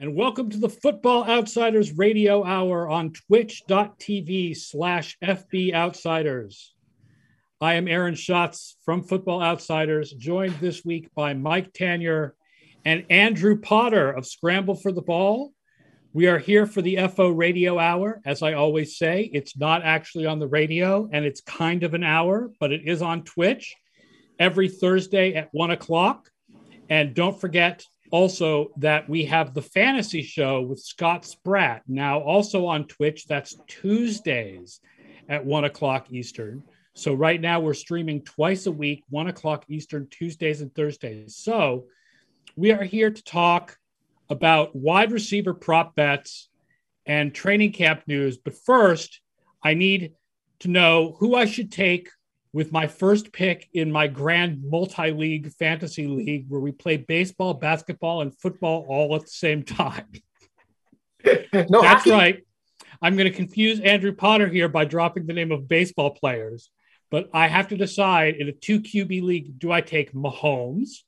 And welcome to the Football Outsiders Radio Hour on twitch.tv slash FB Outsiders. I am Aaron Schatz from Football Outsiders, joined this week by Mike Tanier and Andrew Potter of Scramble for the Ball. We are here for the FO Radio Hour. As I always say, it's not actually on the radio and it's kind of an hour, but it is on Twitch every Thursday at one o'clock. And don't forget also that we have the fantasy show with Scott Spratt now also on Twitch. That's Tuesdays at one o'clock Eastern. So right now we're streaming twice a week, one o'clock Eastern, Tuesdays and Thursdays. So we are here to talk about wide receiver prop bets and training camp news. But first, I need to know who I should take with my first pick in my grand multi league fantasy league where we play baseball, basketball, and football all at the same time. no, that's right. I'm going to confuse Andrew Potter here by dropping the name of baseball players, but I have to decide in a two QB league do I take Mahomes?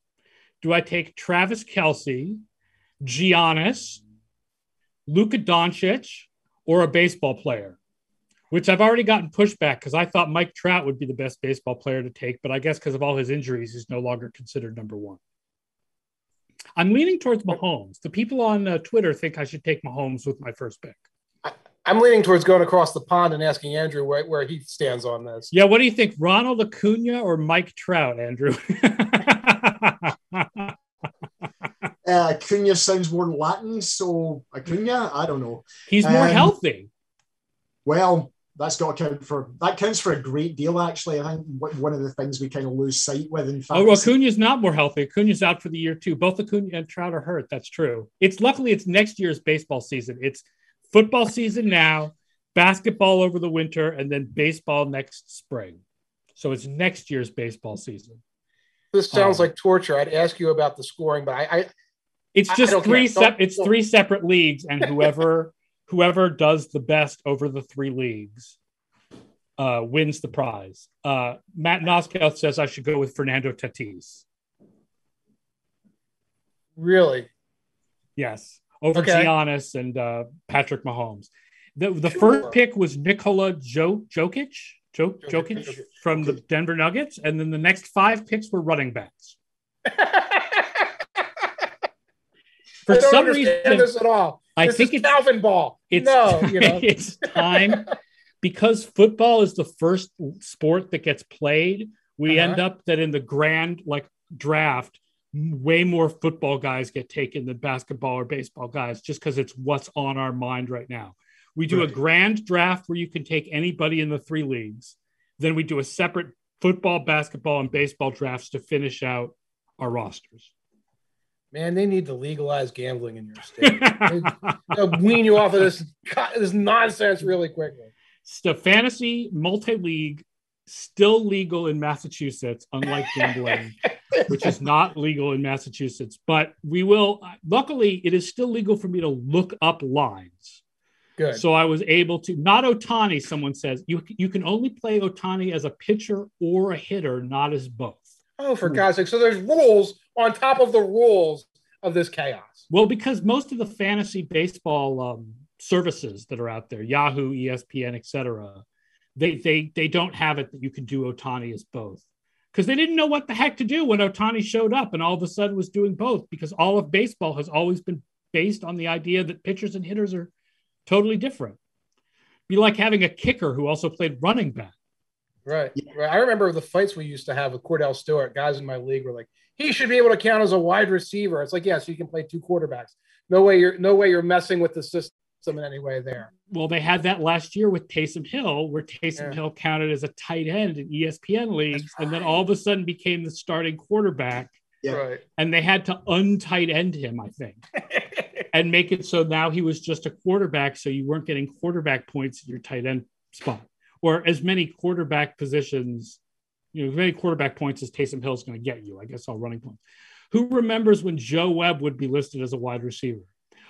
Do I take Travis Kelce, Giannis, Luka Doncic, or a baseball player? Which I've already gotten pushback because I thought Mike Trout would be the best baseball player to take, but I guess because of all his injuries, he's no longer considered number one. I'm leaning towards Mahomes. The people on uh, Twitter think I should take Mahomes with my first pick. I, am leaning towards going across the pond and asking Andrew where, where he stands on this. Yeah, what do you think, Ronald Acuna or Mike Trout, Andrew? uh, Acuna sounds more Latin, so Acuna, I don't know. He's more um, healthy. Well, that's got to count for that counts for a great deal. Actually, I think one of the things we kind of lose sight with. In fact, oh, Acuna's not more healthy. Acuna's out for the year too. Both Acuna and Trout are hurt. That's true. It's luckily it's next year's baseball season. It's football season now, basketball over the winter, and then baseball next spring. So it's next year's baseball season. This sounds um, like torture. I'd ask you about the scoring, but I, I it's just I three. Se- it's three separate leagues, and whoever whoever does the best over the three leagues uh, wins the prize. Uh, Matt Noskow says I should go with Fernando Tatis. Really? Yes, over okay. Giannis and uh, Patrick Mahomes. The, the sure. first pick was Nikola jo- Jokic, jo- Jokic, Jokic from the Denver Nuggets, and then the next five picks were running backs. For some reason, this at all. I this think it's Calvin ball. It's, no, you know. it's time because football is the first sport that gets played. We uh-huh. end up that in the grand like draft, way more football guys get taken than basketball or baseball guys, just because it's what's on our mind right now. We do right. a grand draft where you can take anybody in the three leagues. Then we do a separate football, basketball, and baseball drafts to finish out our rosters. Man, they need to legalize gambling in your state. They'll wean you off of this this nonsense really quickly. The fantasy multi league still legal in Massachusetts, unlike gambling, which is not legal in Massachusetts. But we will. Luckily, it is still legal for me to look up lines. Good. So I was able to not Ohtani. Someone says you you can only play Ohtani as a pitcher or a hitter, not as both. Oh, for hmm. God's sake! So there's rules on top of the rules of this chaos. Well, because most of the fantasy baseball um, services that are out there, Yahoo, ESPN, etc., they they they don't have it that you can do Ohtani as both because they didn't know what the heck to do when Ohtani showed up and all of a sudden was doing both because all of baseball has always been based on the idea that pitchers and hitters are totally different. Be like having a kicker who also played running back. Right. right. I remember the fights we used to have with Kordell Stewart. Guys in my league were like, he should be able to count as a wide receiver. It's like, yes, yeah, so you can play two quarterbacks. No way you're no way you're messing with the system in any way there. Well, they had that last year with Taysom Hill, where Taysom yeah. Hill counted as a tight end in ESPN leagues, right. and then all of a sudden became the starting quarterback. Yeah. Right. And they had to untight end him, I think, and make it so now he was just a quarterback, so you weren't getting quarterback points in your tight end spot or as many quarterback positions, you know, as many quarterback points as Taysom Hill is going to get you. I guess all running points. Who remembers when Joe Webb would be listed as a wide receiver?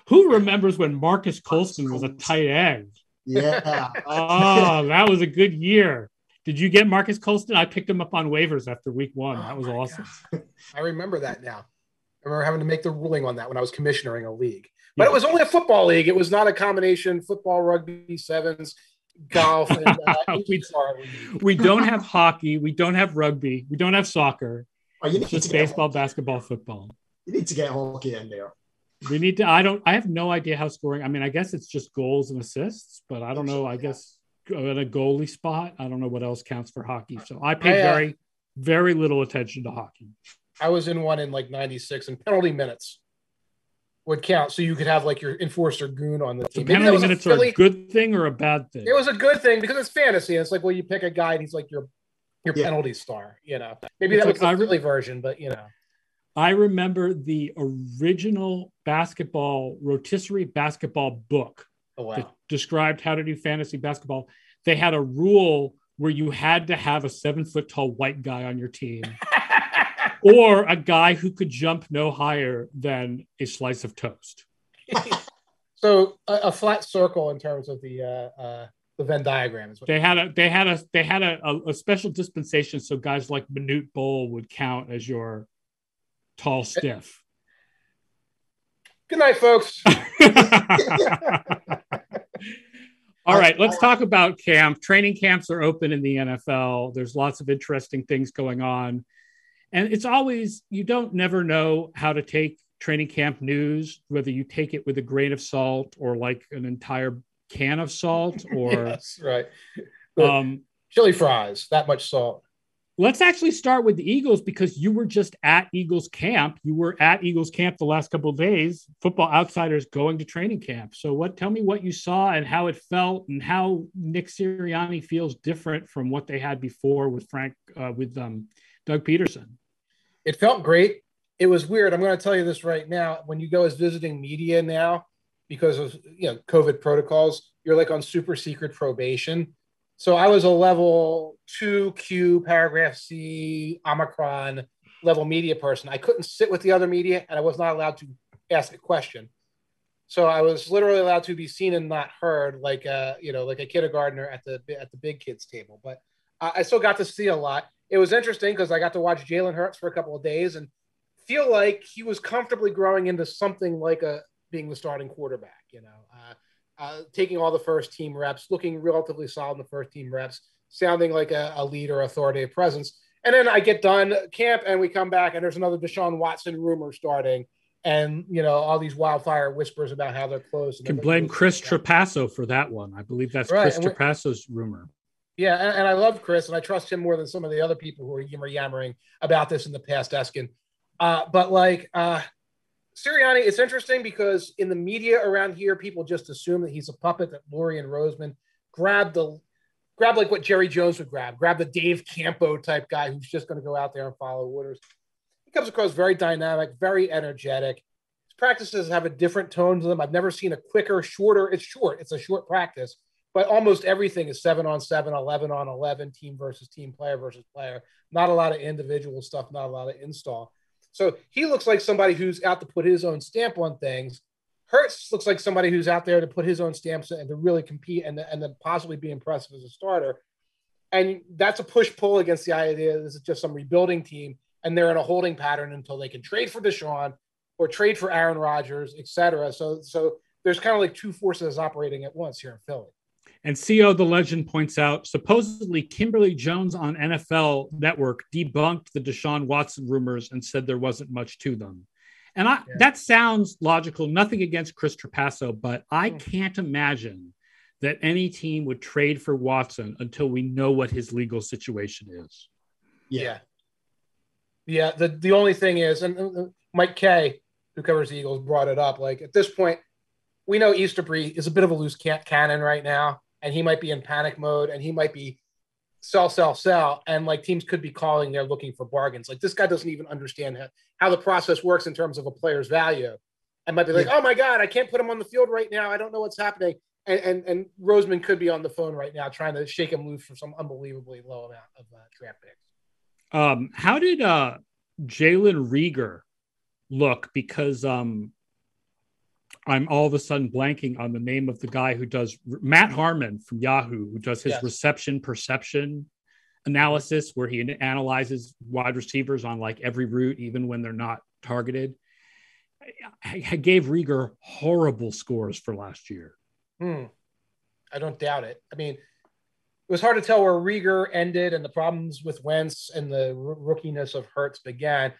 Who remembers when Marques Colston was a tight end? Yeah. oh, that was a good year. Did you get Marques Colston? I picked him up on waivers after week one. Oh that was awesome. God. I remember that now. I remember having to make the ruling on that when I was commissioning a league. But yeah. it was only a football league. It was not a combination football, rugby, sevens, golf, and uh, we, we don't have hockey. We don't have rugby. We don't have soccer. Oh, you just baseball, basketball, football. You need to get hockey in there. We need to. I don't. I have no idea how scoring. I mean, I guess it's just goals and assists, but I don't know. I guess at a goalie spot, I don't know what else counts for hockey. So I pay I, uh, very, very little attention to hockey. I was in one in like '96, and penalty minutes would count, so you could have like your enforcer goon on the team. So penalty minutes are a good thing or a bad thing? It was a good thing because it's fantasy. It's like well, you pick a guy, and he's like your your yeah. penalty star. You know, maybe it's that like, was the Philly version, but you know. I remember the original basketball rotisserie basketball book oh, wow. that described how to do fantasy basketball. They had a rule where you had to have a seven foot tall white guy on your team. or a guy who could jump no higher than a slice of toast. so a, a, flat circle in terms of the uh, uh, the Venn diagram is what they had a they had a they had a, a, a special dispensation so guys like Manute Bol would count as your tall stiff. Good night, folks. All right, let's talk about camp. Training camps are open in the NFL. There's lots of interesting things going on and it's always you don't never know how to take training camp news whether you take it with a grain of salt or like an entire can of salt or yes, right. Um, chili fries that much salt. Let's actually start with the eagles because you were just at eagles camp. You were at eagles camp the last couple of days football outsiders going to training camp. So what tell me what you saw and how it felt and how nick sirianni feels different from what they had before with frank uh, with um, Doug Pederson. It felt great. It was weird. I'm going to tell you this right now. When you go as visiting media now, because of you know COVID protocols, you're like on super secret probation. So I was a level two Q paragraph C Omicron level media person. I couldn't sit with the other media, and I was not allowed to ask a question. So I was literally allowed to be seen and not heard, like a you know like a kindergartner at the at the big kids table. But I still got to see a lot it was interesting because I got to watch Jalen Hurts for a couple of days and feel like he was comfortably growing into something like a being the starting quarterback. You know, uh, uh, taking all the first team reps, looking relatively solid in the first team reps, sounding like a, a leader, authoritative presence. And then I get done camp and we come back and there's another Deshaun Watson rumor starting. And you know all these wildfire whispers about how they're closed. You can blame Chris Trapasso for that one. I believe that's right. Chris Trapasso's rumor. Yeah, and, and, I love Chris, and I trust him more than some of the other people who are yammer yammering about this in the past, Eskin. Uh, but like uh, Sirianni, it's interesting because in the media around here, people just assume that he's a puppet that Lurie and Roseman grab the grab like what Jerry Jones would grab, grab the Dave Campo type guy who's just going to go out there and follow orders. He comes across very dynamic, very energetic. His practices have a different tone to them. I've never seen a quicker, shorter. It's short. It's a short practice but almost everything is seven on seven, 11 on 11, team versus team, player versus player. Not a lot of individual stuff, not a lot of install. So he looks like somebody who's out to put his own stamp on things. Hurts looks like somebody who's out there to put his own stamps and to really compete and, and then possibly be impressive as a starter. And that's a push pull against the idea this is just some rebuilding team and they're in a holding pattern until they can trade for Deshaun or trade for Aaron Rodgers, et cetera. So, so there's kind of like two forces operating at once here in Philly. And CO the legend points out supposedly Kimberly Jones on NFL Network debunked the Deshaun Watson rumors and said there wasn't much to them. And I, yeah. that sounds logical. Nothing against Chris Trapasso, but I can't imagine that any team would trade for Watson until we know what his legal situation is. Yeah. Yeah. The, the only thing is, and Mike Kaye, who covers the Eagles, brought it up. Like at this point, we know Easterby is a bit of a loose cannon right now and he might be in panic mode and he might be sell, sell, sell. And like teams could be calling, they're looking for bargains. Like this guy doesn't even understand how, how the process works in terms of a player's value. And might be like, yeah. oh my God, I can't put him on the field right now. I don't know what's happening. And, and, and Roseman could be on the phone right now trying to shake him loose for some unbelievably low amount of uh, draft picks. Um, how did uh, Jalen Reagor look? Because um, I'm all of a sudden blanking on the name of the guy who does Matt Harmon from Yahoo, who does his yes. reception perception analysis, where he analyzes wide receivers on like every route, even when they're not targeted. I gave Reagor horrible scores for last year. Hmm. I don't doubt it. I mean, it was hard to tell where Reagor ended and the problems with Wentz and the rookiness of Hurts began.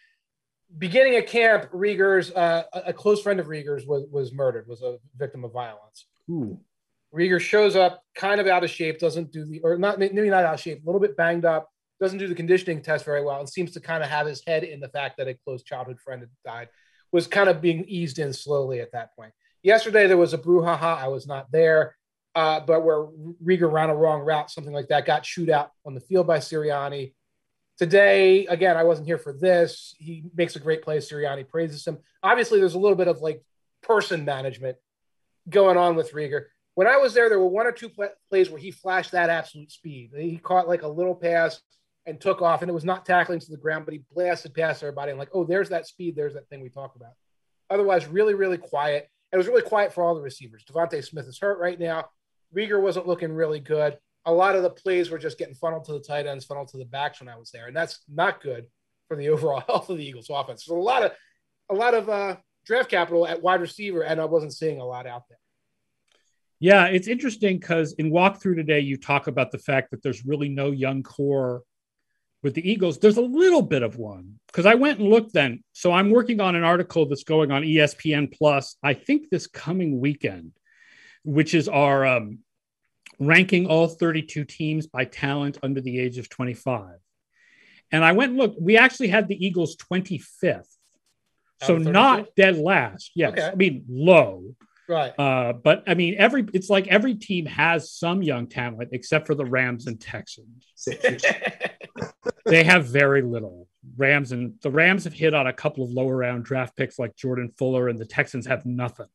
Beginning at camp, Reagor's uh, a close friend of Reagor's was was murdered, was a victim of violence. Ooh. Reagor shows up kind of out of shape, doesn't do the or not maybe not out of shape, a little bit banged up, doesn't do the conditioning test very well, and seems to kind of have his head in the fact that a close childhood friend had died. Was kind of being eased in slowly at that point. Yesterday there was a brouhaha. I was not there uh, but where Reagor ran a wrong route, something like that, got chewed out on the field by Sirianni. Today, again, I wasn't here for this. He makes a great play. Sirianni praises him. Obviously, there's a little bit of like person management going on with Reagor. When I was there, there were one or two plays where he flashed that absolute speed. He caught like a little pass and took off, and it was not tackling to the ground, but he blasted past everybody and like, oh, there's that speed, there's that thing we talked about. Otherwise, really, really quiet. And it was really quiet for all the receivers. DeVonta Smith is hurt right now. Reagor wasn't looking really good. A lot of the plays were just getting funneled to the tight ends, funneled to the backs when I was there, and that's not good for the overall health of the Eagles' offense. There's a lot of a lot of uh, draft capital at wide receiver, and I wasn't seeing a lot out there. Yeah, it's interesting because in walkthrough today, you talk about the fact that there's really no young core with the Eagles. There's a little bit of one because I went and looked then. So I'm working on an article that's going on ESPN Plus, I think this coming weekend which is our um, ranking all 32 teams by talent under the age of 25. And I went and looked, we actually had the Eagles 25th. So not dead last. Yes. Okay. I mean, low. Right. Uh, but I mean, every it's like every team has some young talent except for the Rams and Texans. they have very little. Rams and the Rams have hit on a couple of lower round draft picks like Jordan Fuller, and the Texans have nothing.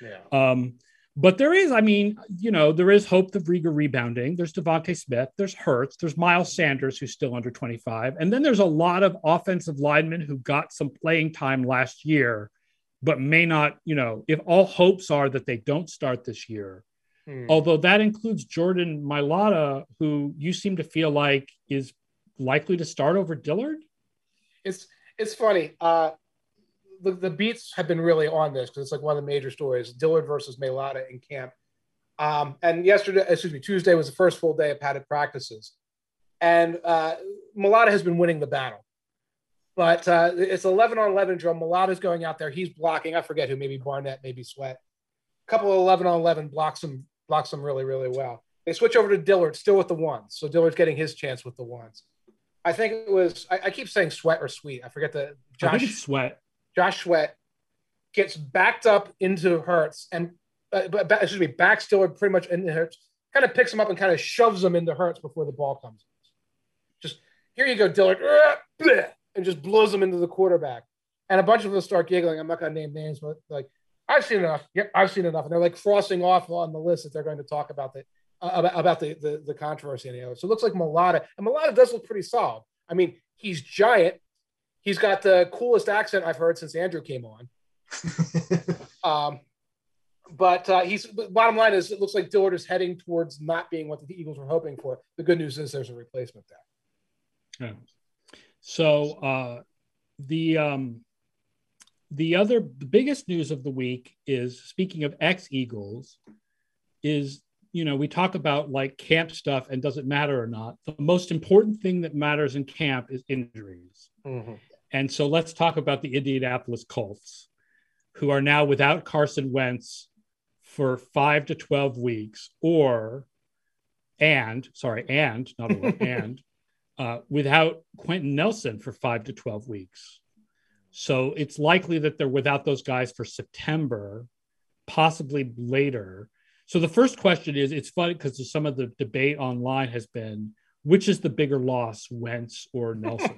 Yeah. Um, but there is, I mean, you know, there is hope of Reagor rebounding. There's DeVonta Smith, there's Hurts, there's Miles Sanders, who's still under 25. And then there's a lot of offensive linemen who got some playing time last year, but may not, you know, if all hopes are that they don't start this year. Hmm. Although that includes Jordan Mailata, who you seem to feel like is likely to start over Dillard. It's it's funny. Uh, the, the beats have been really on this because it's like one of the major stories Dillard versus Mailata in camp. Um, and yesterday, excuse me, Tuesday was the first full day of padded practices. And uh, Mailata has been winning the battle. But uh, it's 11 on 11 drill. Mailata's going out there. He's blocking. I forget who, maybe Barnett, maybe Sweat. A couple of 11 on 11 blocks him, blocks him really, really well. They switch over to Dillard, still with the ones. So Dillard's getting his chance with the ones. I think it was, I, I keep saying Sweat or Sweet. I forget the Josh. Sweat. Josh Sweat gets backed up into Hurts and uh, excuse me, backs Dillard pretty much into Hurts, kind of picks him up and kind of shoves him into Hurts before the ball comes. Just here you go, Dillard, and just blows him into the quarterback. And a bunch of them start giggling. I'm not to name names, but like I've seen enough. Yep, I've seen enough, and they're like crossing off on the list that they're going to talk about the uh, about, about the, the the controversy. You know, so it looks like Mailata, and Mailata does look pretty solid. I mean, he's giant. He's got the coolest accent I've heard since Andrew came on. um, but uh, he's bottom line is it looks like Dillard is heading towards not being what the Eagles were hoping for. The good news is there's a replacement there. Yeah. So uh, the um, the other the biggest news of the week is speaking of ex Eagles, is you know we talk about like camp stuff and does it matter or not? The most important thing that matters in camp is injuries. Mm-hmm. And so let's talk about the Indianapolis Colts, who are now without Carson Wentz for five to 12 weeks, or, and, sorry, and, not or, and, uh, without Quenton Nelson for five to 12 weeks. So it's likely that they're without those guys for September, possibly later. So the first question is it's funny because some of the debate online has been which is the bigger loss, Wentz or Nelson?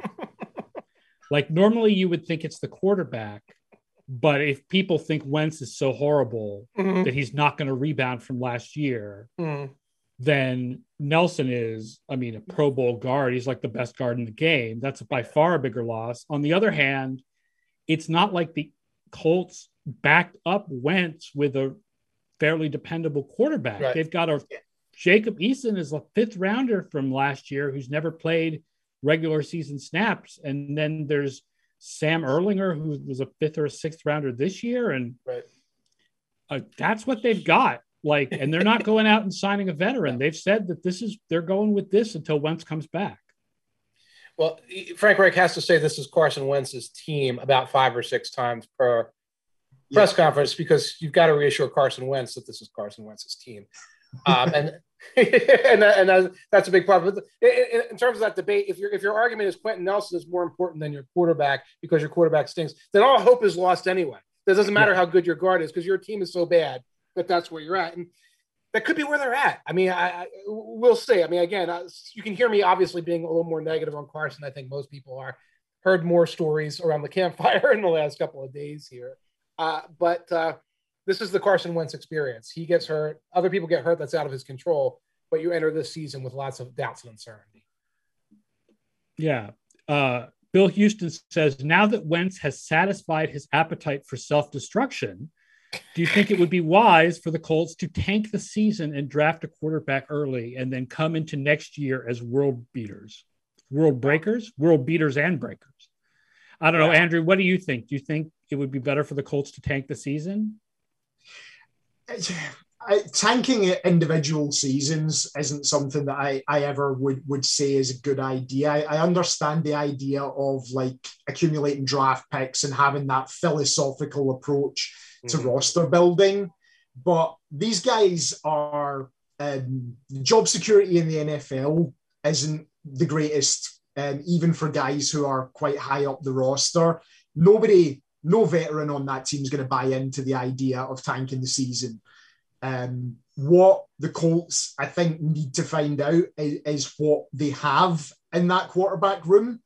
Like normally you would think it's the quarterback, but if people think Wentz is so horrible mm-hmm. that he's not going to rebound from last year, mm-hmm. then Nelson is, I mean, a Pro Bowl guard. He's like the best guard in the game. That's by far a bigger loss. On the other hand, it's not like the Colts backed up Wentz with a fairly dependable quarterback. Right. They've got a Jacob Eason is a fifth rounder from last year who's never played regular season snaps. And then there's Sam Ehlinger, who was a fifth or a sixth rounder this year, and right. uh, that's what they've got. Like, and they're not going out and signing a veteran. They've said that this is they're going with this until Wentz comes back. Well, Frank Reich has to say this is Carson Wentz's team about five or six times per yeah. press conference because you've got to reassure Carson Wentz that this is Carson Wentz's team. Um, and and, and that's, that's a big problem. In, in, terms of that debate, if your if your argument is Quenton Nelson is more important than your quarterback because your quarterback stinks, then all hope is lost anyway. It doesn't matter how good your guard is because your team is so bad that that's where you're at, and that could be where they're at. I mean, I, I we'll see. I mean, again, I, you can hear me obviously being a little more negative on Carson. I think most people are. Heard more stories around the campfire in the last couple of days here, uh, but. Uh, this is the Carson Wentz experience. He gets hurt, other people get hurt. That's out of his control. But you enter this season with lots of doubts and uncertainty. Yeah. Uh, Bill Houston says now that Wentz has satisfied his appetite for self destruction, do you think it would be wise for the Colts to tank the season and draft a quarterback early and then come into next year as world beaters, world breakers, world beaters, and breakers? I don't know, Andrew. What do you think? Do you think it would be better for the Colts to tank the season? Tanking individual seasons isn't something that I, I ever would, would say is a good idea. I, I understand the idea of like accumulating draft picks and having that philosophical approach to mm-hmm. roster building, but these guys are um, job security in the NFL isn't the greatest, um, even for guys who are quite high up the roster. Nobody no veteran on that team is going to buy into the idea of tanking the season. Um, what the Colts, I think, need to find out is, is, what they have in that quarterback room.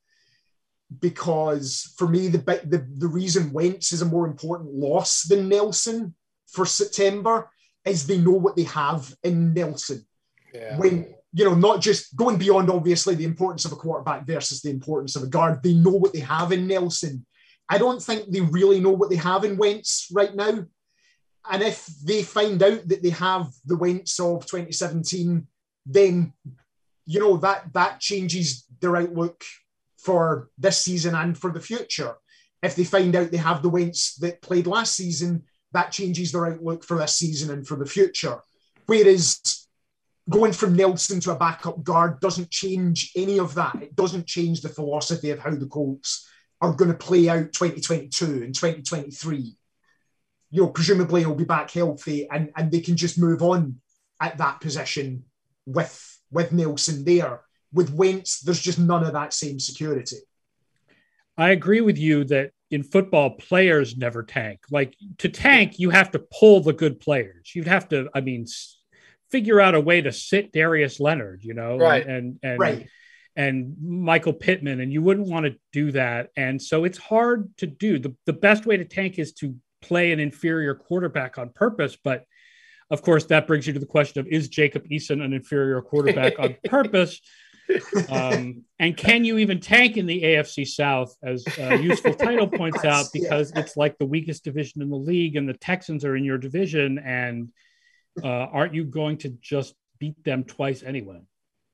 Because for me, the, the the reason Wentz is a more important loss than Nelson for September is they know what they have in Nelson. Yeah. When you know, not just going beyond obviously the importance of a quarterback versus the importance of a guard, they know what they have in Nelson I don't think they really know what they have in Wentz right now. And if they find out that they have the Wentz of 2017, then you know that that changes their outlook for this season and for the future. If they find out they have the Wentz that played last season, that changes their outlook for this season and for the future. Whereas going from Nelson to a backup guard doesn't change any of that. It doesn't change the philosophy of how the Colts are going to play out 2022 and 2023. You know, presumably he'll be back healthy and, and they can just move on at that position with with Nelson there. With Wentz, there's just none of that same security. I agree with you that in football, players never tank. Like to tank, you have to pull the good players. You'd have to, I mean, figure out a way to sit Darius Leonard, you know, right. and and right and Michael Pittman, and you wouldn't want to do that. And so it's hard to do. The, the best way to tank is to play an inferior quarterback on purpose. But of course, that brings you to the question of is Jacob Eason an inferior quarterback on purpose? Um, and can you even tank in the AFC South, as uh, useful title points out, because it's like the weakest division in the league, and the Texans are in your division, and uh, aren't you going to just beat them twice anyway?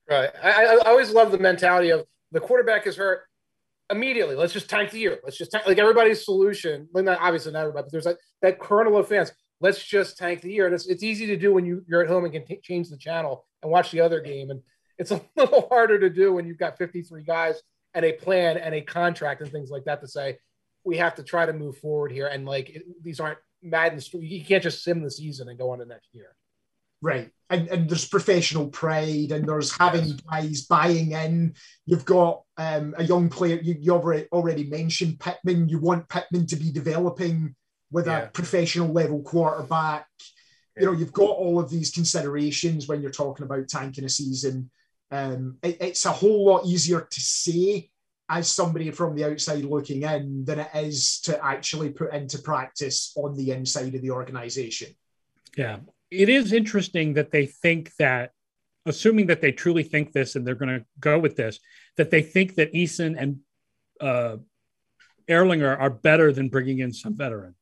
Right. I, I always love the mentality of the quarterback is hurt immediately. Let's just tank the year. Let's just tank, like everybody's solution. Well, not obviously not everybody, but there's like that kernel of fans. Let's just tank the year. And it's, it's easy to do when you, you're at home and can t- change the channel and watch the other game. And it's a little harder to do when you've got 53 guys and a plan and a contract and things like that to say, we have to try to move forward here. And like, it, these aren't Madden. You can't just sim the season and go on to next year. Right. And, and there's professional pride and there's having guys buying in. You've got um, a young player, you, you already, already mentioned Pittman. You want Pittman to be developing with yeah. a professional level quarterback. You know, you've got all of these considerations when you're talking about tanking a season. Um, it, it's a whole lot easier to say as somebody from the outside looking in than it is to actually put into practice on the inside of the organization. Yeah, it is interesting that they think that, assuming that they truly think this and they're going to go with this, that they think that Eason and uh, Ehlinger are better than bringing in some veteran.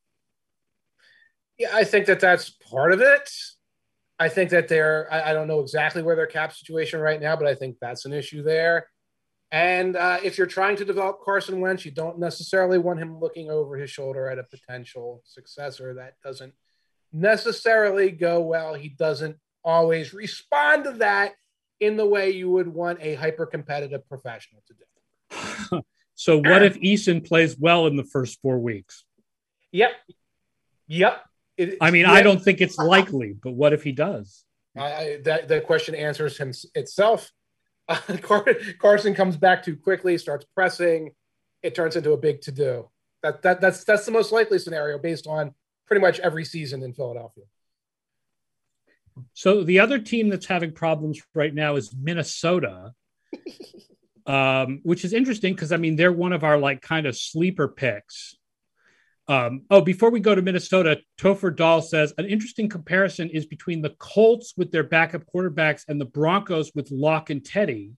Yeah, I think that that's part of it. I think that they're, I, I don't know exactly where their cap situation right now, but I think that's an issue there. And uh, if you're trying to develop Carson Wentz, you don't necessarily want him looking over his shoulder at a potential successor. That doesn't necessarily go well. He doesn't always respond to that in the way you would want a hyper competitive professional to do. so, what if Eason plays well in the first four weeks? Yep. Yep. It, I mean, yep. I don't think it's likely, but what if he does? I, that the question answers him itself. Uh, Carson comes back too quickly, starts pressing. It turns into a big to do. That, that that's that's the most likely scenario based on pretty much every season in Philadelphia. So the other team that's having problems right now is Minnesota, um, which is interesting because I mean they're one of our like kind of sleeper picks. Um, oh, before we go to Minnesota, Topher Dahl says an interesting comparison is between the Colts with their backup quarterbacks and the Broncos with Lock and Teddy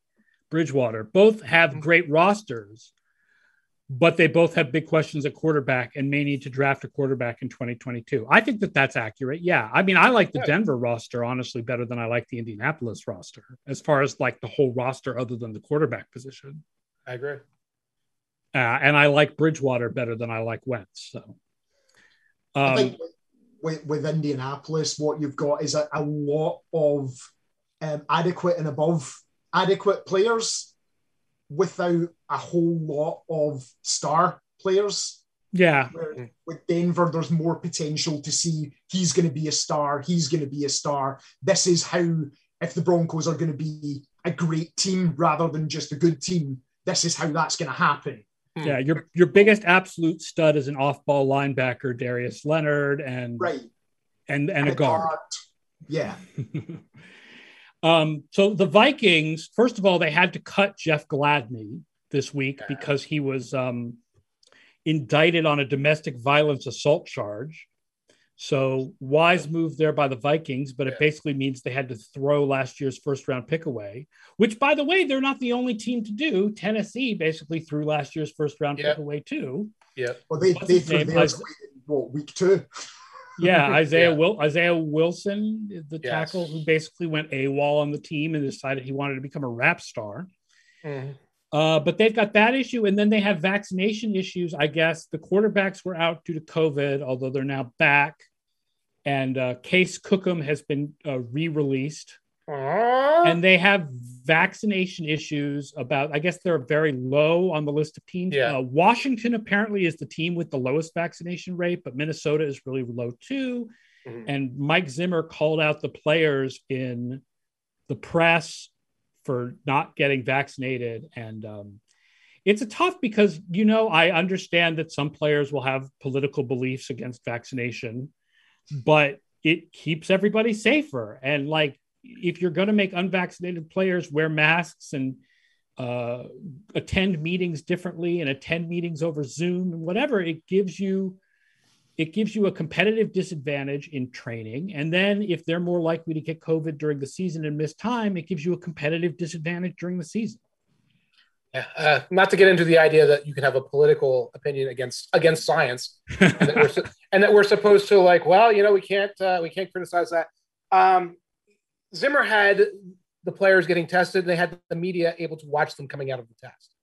Bridgewater. Both have mm-hmm. great rosters, but they both have big questions at quarterback and may need to draft a quarterback in 2022. I think that that's accurate. Yeah. I mean, I like the Denver roster honestly better than I like the Indianapolis roster as far as like the whole roster other than the quarterback position. I agree. Uh, and I like Bridgewater better than I like Wentz. So, um, I think with, with, Indianapolis, what you've got is a, a lot of um, adequate and above adequate players without a whole lot of star players. Yeah. Where with Denver, there's more potential to see he's going to be a star. He's going to be a star. This is how, if the Broncos are going to be a great team rather than just a good team, this is how that's going to happen. Hmm. Yeah, your your biggest absolute stud is an off-ball linebacker, Darius Leonard, and right, and and, and a guard. guard. Yeah. um. So the Vikings, first of all, they had to cut Jeff Gladney this week because he was um, indicted on a domestic violence assault charge. So wise move there by the Vikings, but it basically means they had to throw last year's first round pick away, which by the way, they're not the only team to do. Tennessee basically threw last year's first round pick away too. Yeah. Well, they, they threw theirs what, week two. yeah, Isaiah yeah. Will Isaiah Wilson, the yes. tackle who basically went AWOL on the team and decided he wanted to become a rap star. Mm. Uh, but they've got that issue, and then they have vaccination issues. I guess the quarterbacks were out due to COVID, although they're now back. And uh, Case Cookus has been uh, re-released, and they have vaccination issues. About, I guess they're very low on the list of teams. Yeah. Uh, Washington apparently is the team with the lowest vaccination rate, but Minnesota is really low too. Mm-hmm. And Mike Zimmer called out the players in the press for not getting vaccinated and um, it's a tough because you know i understand that some players will have political beliefs against vaccination but it keeps everybody safer and like if you're going to make unvaccinated players wear masks and uh, attend meetings differently and attend meetings over zoom and whatever it gives you it gives you a competitive disadvantage in training. And then if they're more likely to get COVID during the season and miss time, it gives you a competitive disadvantage during the season. Yeah, uh, not to get into the idea that you can have a political opinion against against science, and, that we're, and, that we're, supposed to like, well, you know, we can't uh, we can't criticize that. Um, Zimmer had the players getting tested; they had the media able to watch them coming out of the test,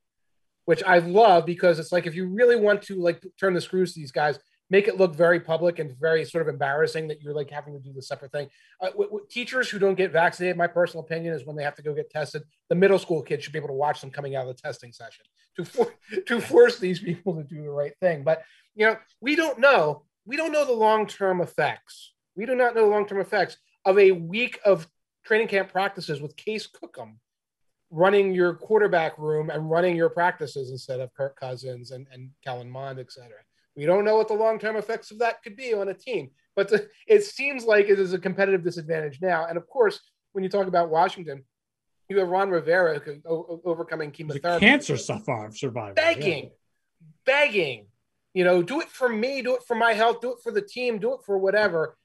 which I love because it's like if you really want to like turn the screws to these guys, make it look very public and very sort of embarrassing that you're like having to do the separate thing. Uh, w- w- teachers who don't get vaccinated, my personal opinion is when they have to go get tested, the middle school kids should be able to watch them coming out of the testing session to for- to force these people to do the right thing. But you know, we don't know. We don't know the long term effects. We do not know the long term effects of a week of training camp practices with Case Cookus running your quarterback room and running your practices instead of Kirk Cousins and, and Kellen Mond, et cetera. We don't know what the long term effects of that could be on a team, but the, it seems like it is a competitive disadvantage now. And of course, when you talk about Washington, you have Ron Rivera overcoming chemotherapy, cancer survivor, begging, yeah. begging, you know, do it for me, do it for my health, do it for the team, do it for whatever.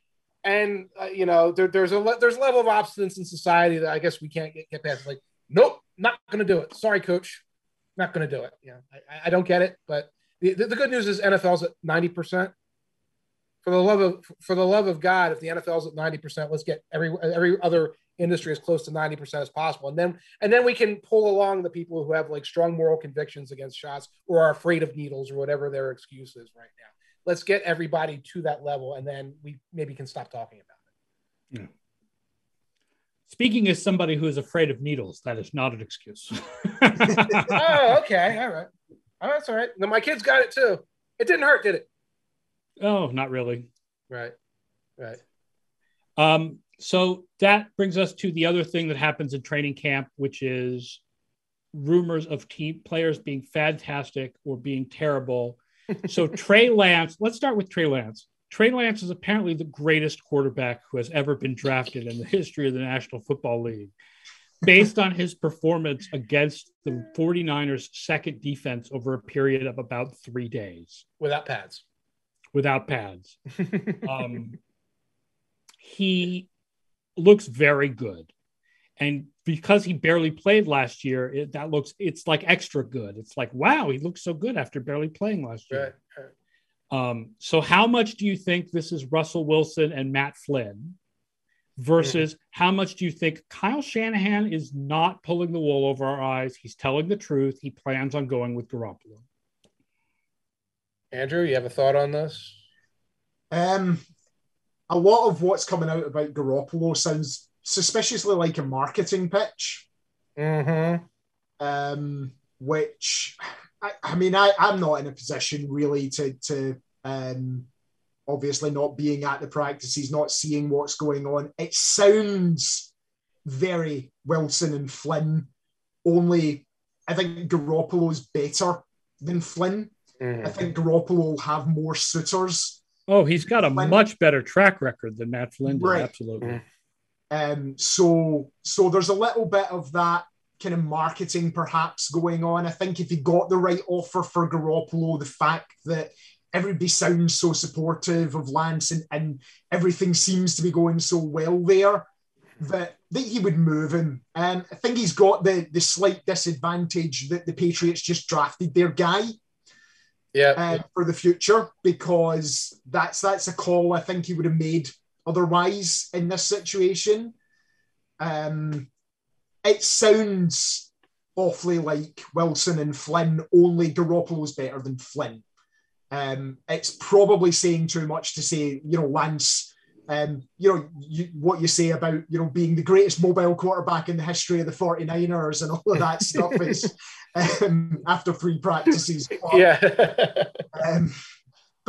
And uh, you know, there, there's a there's a level of obstinance in society that I guess we can't get, get past. Like, nope, not going to do it. Sorry, coach, not going to do it. Yeah, I, I don't get it, but the, the, good news is NFL's at 90%. for the love of for the love of God, if the NFL's at ninety percent, let's get every every other industry as close to ninety percent as possible, and then and then we can pull along the people who have like strong moral convictions against shots or are afraid of needles or whatever their excuse is right now. Let's get everybody to that level, and then we maybe can stop talking about it. Yeah. Speaking as somebody who is afraid of needles, that is not an excuse. oh, okay, all right. Oh, that's all right. No, my kids got it too. It didn't hurt, did it? Oh, not really. Right. Right. Um, so that brings us to the other thing that happens in training camp, which is rumors of team players being fantastic or being terrible. So Trey Lance, let's start with Trey Lance. Trey Lance is apparently the greatest quarterback who has ever been drafted in the history of the National Football League. Based on his performance against the 49ers second defense over a period of about three days. Without pads. Without pads. Um, he looks very good and because he barely played last year it, that looks it's like extra good it's like wow he looks so good after barely playing last year right, right. Um, so how much do you think this is russell wilson and matt flynn versus how much do you think Kyle Shanahan is not pulling the wool over our eyes? He's telling the truth. He plans on going with Garoppolo. Andrew, you have a thought on this? Um, a lot of what's coming out about Garoppolo sounds suspiciously like a marketing pitch. Mm-hmm. Um, which I, I mean, I, I'm not in a position really to to um, obviously not being at the practices, not seeing what's going on. It sounds very Wilson and Flynn. Only I think Garoppolo's better than Flynn. Mm-hmm. I think Garoppolo will have more suitors. Oh, he's got a Flynn- much better track record than Matt Flynn. Right. Absolutely. Mm. Um, so so there's a little bit of that kind of marketing perhaps going on. I think if he got the right offer for Garoppolo, the fact that everybody sounds so supportive of Lance and, and everything seems to be going so well there that, that he would move him. Um, I think he's got the the slight disadvantage that the Patriots just drafted their guy Yeah. uh, for the future because that's that's a call I think he would have made otherwise in this situation. Um, it sounds awfully like Wilson and Flynn. Only Garoppolo's better than Flynn. Um, it's probably saying too much to say, you know, Lance. Um, you know, you, what you say about, you know, being the greatest mobile quarterback in the history of the 49ers and all of that stuff is um, after three practices. But, yeah.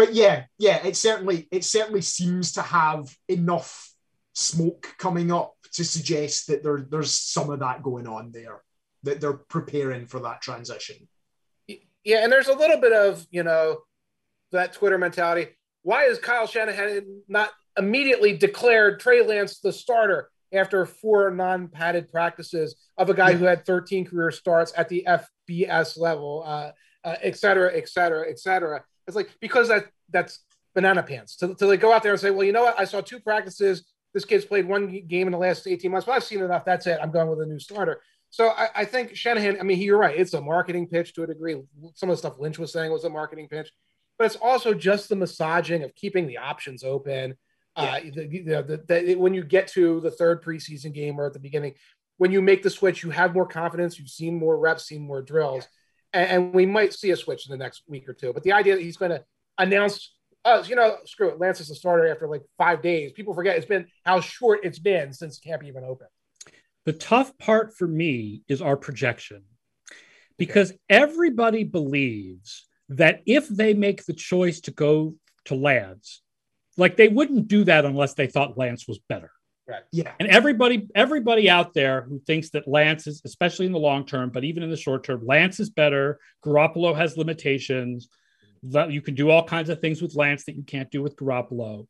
But yeah, yeah, it certainly it certainly seems to have enough smoke coming up to suggest that there, there's some of that going on there, that they're preparing for that transition. yeah. And there's a little bit of, you know, that Twitter mentality. Why is Kyle Shanahan not immediately declared Trey Lance the starter after four non-padded practices of a guy who had 13 career starts at the FBS level, uh, uh, et cetera, et cetera, et cetera? It's like because that that's banana pants to, to like go out there and say, well, you know what? I saw two practices. This kid's played one game in the last 18 months, but I've seen enough. That's it. I'm going with a new starter. So I, I think Shanahan, I mean, you're right. It's a marketing pitch to a degree. Some of the stuff Lynch was saying was a marketing pitch, but it's also just the massaging of keeping the options open. Uh, the, the, the, the, when you get to the third preseason game or at the beginning, when you make the switch, you have more confidence. You've seen more reps, seen more drills, and, and we might see a switch in the next week or two. But the idea that he's going to announce, oh, you know, screw it, Lance is the starter after like five days. People forget it's been how short it's been since camp even opened. The tough part for me is our projection because everybody believes that if they make the choice to go to Lance, like they wouldn't do that unless they thought Lance was better. Right. Yeah. And everybody, everybody out there who thinks that Lance is, especially in the long term, but even in the short term, Lance is better. Garoppolo has limitations. That you can do all kinds of things with Lance that you can't do with Garoppolo.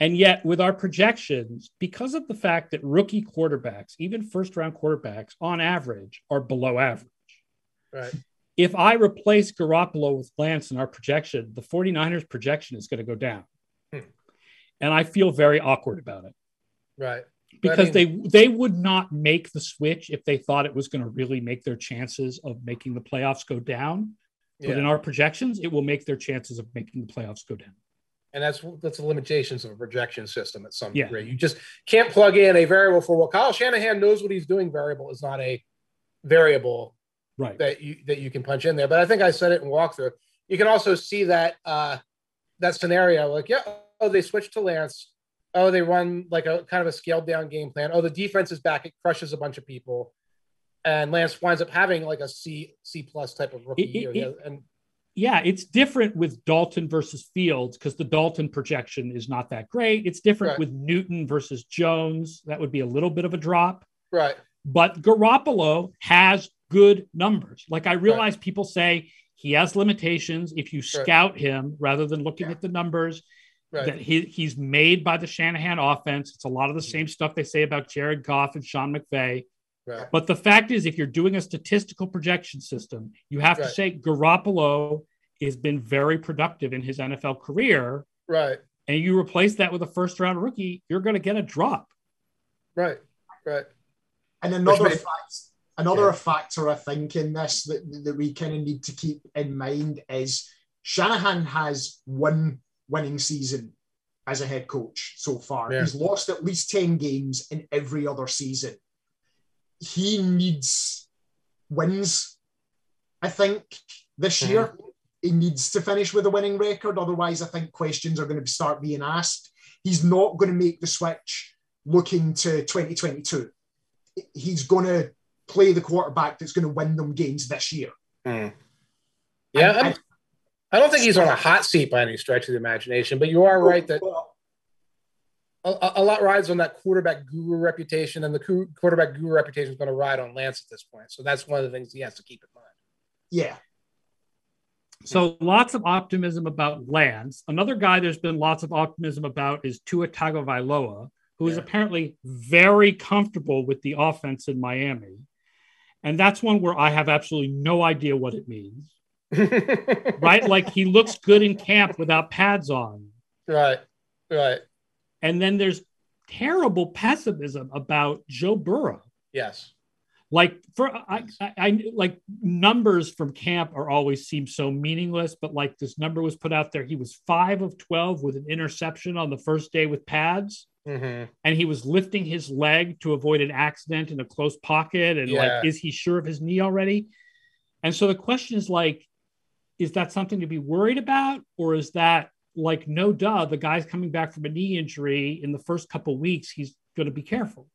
And yet, with our projections, because of the fact that rookie quarterbacks, even first round quarterbacks, on average, are below average. Right. If I replace Garoppolo with Lance in our projection, the 49ers projection is going to go down. Hmm. And I feel very awkward about it Right. because I mean- they they would not make the switch if they thought it was going to really make their chances of making the playoffs go down. But in our projections, it will make their chances of making the playoffs go down. and that's that's the limitations of a projection system at some Yeah. degree. You just can't plug in a variable for well, Kyle Shanahan knows what he's doing. Variable is not a variable Right. that you that you can punch in there. But I think I said it in walkthrough. You can also see that uh, that scenario, like yeah, oh they switched to Lance. Oh, they run like a kind of a scaled down game plan. Oh, the defense is back; it crushes a bunch of people, and Lance winds up having like a C C plus type of rookie It- year. it- Yeah, and yeah, it's different with Dalton versus Fields because the Dalton projection is not that great. It's different Right. with Newton versus Jones. That would be a little bit of a drop. right, But Garoppolo has good numbers. Like I realize people say he has limitations. If you scout him rather than looking Yeah. at the numbers, right, that he, he's made by the Shanahan offense. It's a lot of the same stuff they say about Jared Goff and Sean McVay. right, But the fact is, if you're doing a statistical projection system, you have to say Garoppolo has been very productive in his NFL career, right, and you replace that with a first round rookie, you're going to get a drop. right, right. And another may- fact, another Yeah. factor I think in this that, that we kind of need to keep in mind is Shanahan has one winning season as a head coach so far. Yeah. He's lost at least 10 games in every other season. He needs wins, I think, this Mhm. year. He needs to finish with a winning record. Otherwise, I think questions are going to start being asked. He's not going to make the switch looking to 2022 he's going to play the quarterback that's going to win them games this year. Yeah, And- I'm- I don't think he's on a hot seat by any stretch of the imagination, but you are right that a, a lot rides on that quarterback guru reputation, and the quarterback guru reputation is going to ride on Lance at this point. So that's one of the things he has to keep in mind. yeah, So lots of optimism about Lance. Another guy there's been lots of optimism about is Tua Tagovailoa, who is Yeah. apparently very comfortable with the offense in Miami. And that's one where I have absolutely no idea what it means. Right? like he looks good in camp without pads on. right, right. And then there's terrible pessimism about Joe Burrow. Yes. Like for I, I, I like numbers from camp are always seem so meaningless, but like this number was put out there. He was five of twelve with an interception on the first day with pads, hmm and he was lifting his leg to avoid an accident in a close pocket. And Yeah. like, is he sure of his knee already? And so the question is like, is that something to be worried about, or is that like no duh? The guy's coming back from a knee injury in the first couple weeks. He's going to be careful.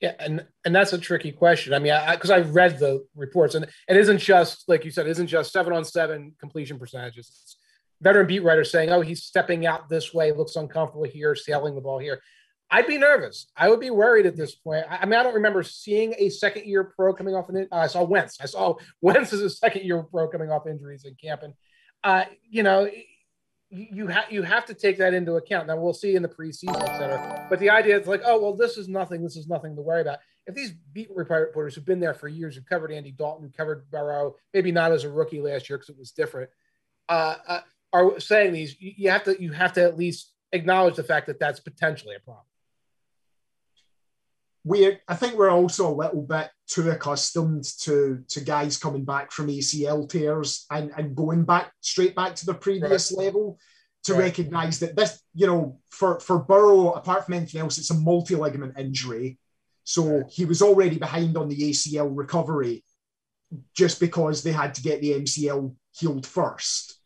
Yeah, and and that's a tricky question. I mean, because I, read the reports, and it isn't just like you said, it isn't just seven on seven completion percentages. It's veteran beat writers saying, "Oh, he's stepping out this way, looks uncomfortable here, sailing the ball here." I'd be nervous. I would be worried at this point. I, mean, I don't remember seeing a second year pro coming off an. in- Uh, I saw Wentz. I saw Wentz as a second year pro coming off injuries in camp, and uh, you know. You have you have to take that into account. Now we'll see in the preseason, et cetera. But the idea is like, oh well, this is nothing. This is nothing to worry about if these beat reporters who've been there for years, who covered Andy Dalton, who covered Burrow, maybe not as a rookie last year because it was different, uh, uh, are saying these, you have to you have to at least acknowledge the fact that that's potentially a problem. We I think we're also a little bit too accustomed to to guys coming back from ACL tears and and going back straight back to the previous level to Right. recognize that this you know for for Burrow apart from anything else it's a multi ligament injury. So he was already behind on the ACL recovery just because they had to get the MCL healed first.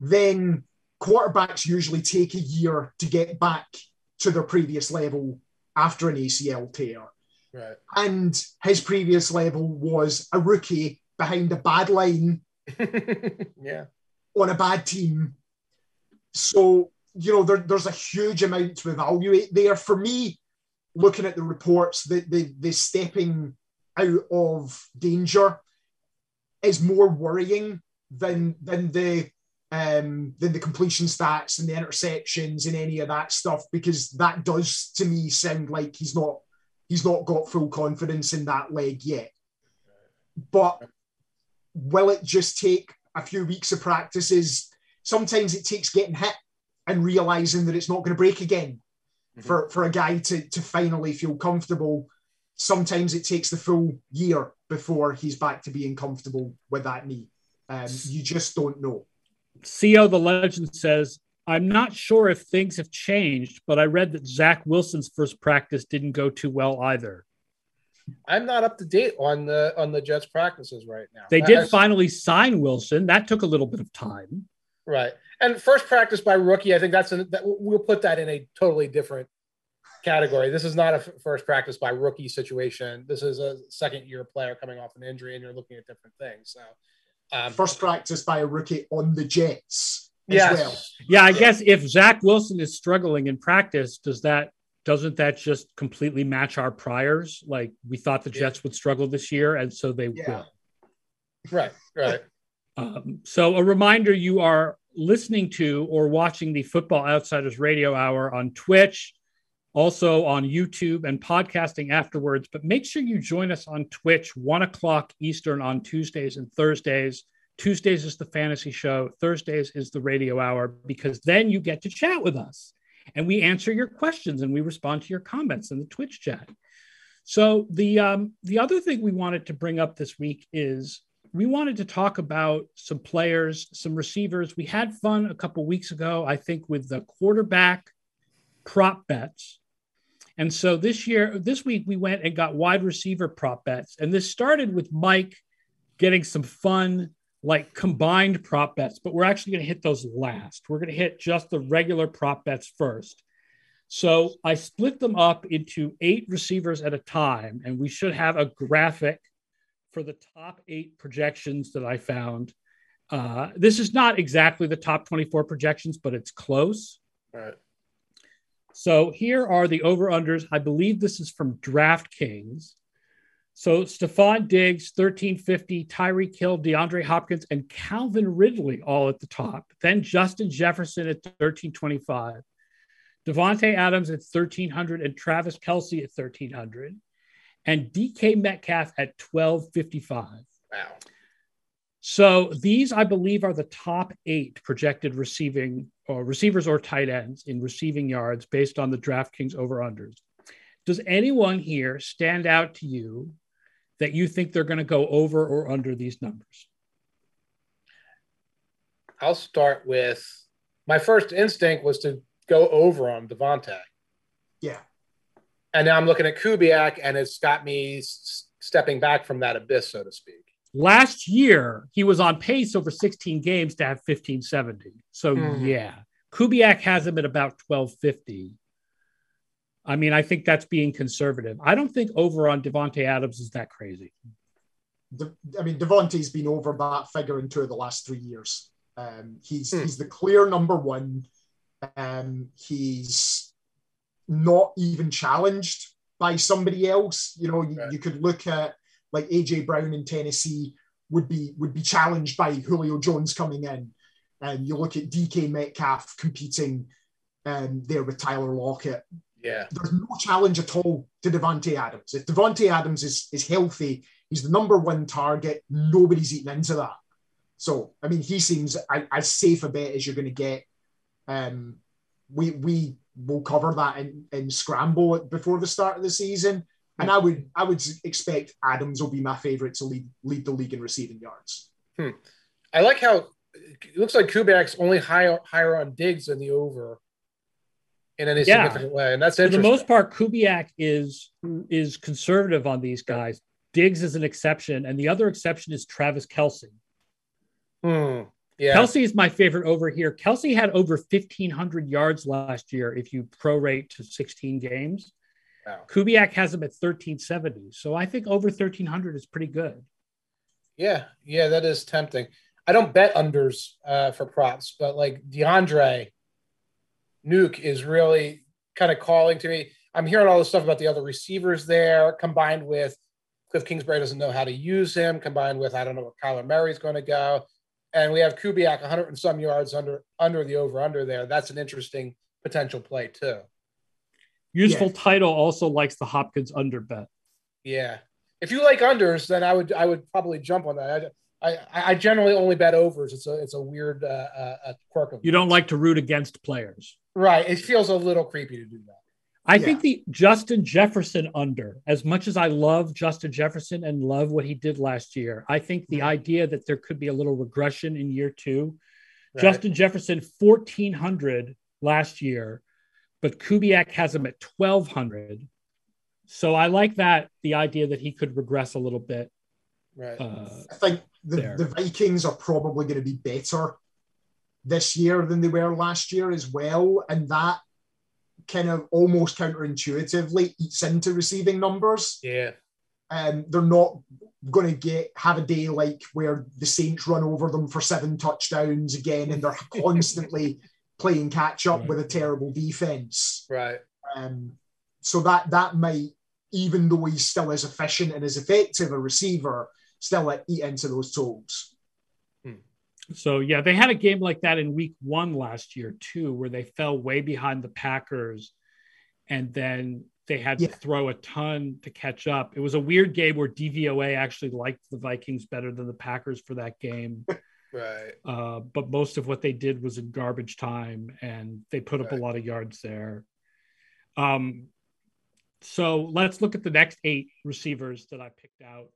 Then quarterbacks usually take a year to get back to their previous level after an ACL tear. Right. And his previous level was a rookie behind a bad line yeah. on a bad team. So, you know, there, there's a huge amount to evaluate there. For me, looking at the reports, the, the, the stepping out of danger is more worrying than than the um, than the completion stats and the interceptions and any of that stuff because that does to me sound like he's not he's not got full confidence in that leg yet. But will it just take a few weeks of practices? Sometimes it takes getting hit and realizing that it's not going to break again Mhm. for, for a guy to, to finally feel comfortable. Sometimes it takes the full year before he's back to being comfortable with that knee. Um, you just don't know. CO the legend says I'm not sure if things have changed, but I read that Zach Wilson's first practice didn't go too well either. I'm not up to date on the on the Jets practices right now. They did finally sign Wilson. That took a little bit of time. Right. And first practice by rookie, I think that's an, that we'll put that in a totally different category. This is not a first practice by rookie situation. This is a second year player coming off an injury, and you're looking at different things. So, um, first practice by a rookie on the Jets. Yes. Well. Yeah, I guess if Zach Wilson is struggling in practice, does that doesn't that just completely match our priors? Like we thought the Jets yeah. would struggle this year, and so they yeah. will. Right, right. Um, so a reminder: you are listening to or watching the Football Outsiders Radio Hour on Twitch, also on YouTube and podcasting afterwards. But make sure you join us on Twitch, one o'clock Eastern on Tuesdays and Thursdays. Tuesdays is the fantasy show, Thursdays is the radio hour, because then you get to chat with us and we answer your questions and we respond to your comments in the Twitch chat. So the um, the other thing we wanted to bring up this week is we wanted to talk about some players, some receivers. We had fun a couple weeks ago, I think, with the quarterback prop bets. And so this year, this week, we went and got wide receiver prop bets. And this started with Mike getting some fun, like combined prop bets, but we're actually going to hit those last. We're going to hit just the regular prop bets first. So I split them up into eight receivers at a time, and we should have a graphic for the top eight projections that I found. Uh, this is not exactly the top 24 projections, but it's close. All right. So here are the over unders. I believe this is from DraftKings. So Stefon Diggs, 1350, Tyreek Hill, DeAndre Hopkins, and Calvin Ridley all at the top. Then Justin Jefferson at 1325. Davante Adams at 1300 and Travis Kelce at 1300 and DK Metcalf at 1255. Wow. So these, I believe, are the top eight projected receiving or receivers or tight ends in receiving yards based on the DraftKings over unders. Does anyone here stand out to you that you think they're going to go over or under these numbers? I'll start with my first instinct was to go over on Davante. Yeah. And now I'm looking at Kubiak, and it's got me s- stepping back from that abyss, so to speak. Last year, he was on pace over 16 games to have 1570. So, mm. yeah, Kubiak has him at about 1250. I mean, I think that's being conservative. I don't think over on Davante Adams is that crazy. De- I mean, Davante's been over that figure in two of the last three years. Um, he's mm. he's the clear number one. Um, he's not even challenged by somebody else. You know, you, you could look at like AJ Brown in Tennessee would be would be challenged by Julio Jones coming in, and you look at DK Metcalf competing um, there with Tyler Lockett. Yeah, there's no challenge at all to Davante Adams. If Davante Adams is is healthy, he's the number one target. Nobody's eating into that. So I mean, he seems as safe a bet as you're going to get. Um, we we we'll cover that in, in scramble before the start of the season. And I would I would expect Adams will be my favorite to lead lead the league in receiving yards. Hmm. I like how it looks like Kubiak's only higher higher on Diggs than the over in any yeah. significant way, and that's for the most part. Kubiak is is conservative on these guys. Diggs is an exception, and the other exception is Travis Kelce. Hmm. Yeah. Kelce is my favorite over here. Kelce had over 1,500 yards last year if you prorate to 16 games. Wow. Kubiak has him at 1,370. So I think over 1,300 is pretty good. Yeah. Yeah, that is tempting. I don't bet unders uh, for props, but like DeAndre Nuke is really kind of calling to me. I'm hearing all this stuff about the other receivers there, combined with Cliff Kingsbury doesn't know how to use him, combined with I don't know where Kyler Murray's going to go and we have Kubiak 100 and some yards under under the over under there. That's an interesting potential play too. Useful yeah. title also likes the Hopkins under bet. Yeah, if you like unders, then I would I would probably jump on that. I I, I generally only bet overs. It's a it's a weird uh, uh, quirk of. You don't like to root against players, right? It feels a little creepy to do that. I yeah. think the Justin Jefferson under, as much as I love Justin Jefferson and love what he did last year, I think the idea that there could be a little regression in year two Right. Justin Jefferson, 1,400 last year, but Kubiak has him at 1,200. So I like that, the idea that he could regress a little bit. Right. Uh, I think the, the Vikings are probably going to be better this year than they were last year as well. And that kind of almost counterintuitively eats into receiving numbers. Yeah. And um, they're not going to get have a day like where the Saints run over them for seven touchdowns again, and they're constantly playing catch up right. with a terrible defense. Right. Um, so that that might, even though he's still as efficient and as effective a receiver, still eat into those totals. Hmm. So yeah, they had a game like that in week one last year too, where they fell way behind the Packers, and then they had yeah. to throw a ton to catch up. It was a weird game where DVOA actually liked the Vikings better than the Packers for that game. right. Uh, but most of what they did was in garbage time, and they put up a lot of yards there. Um, so let's look at the next eight receivers that I picked out,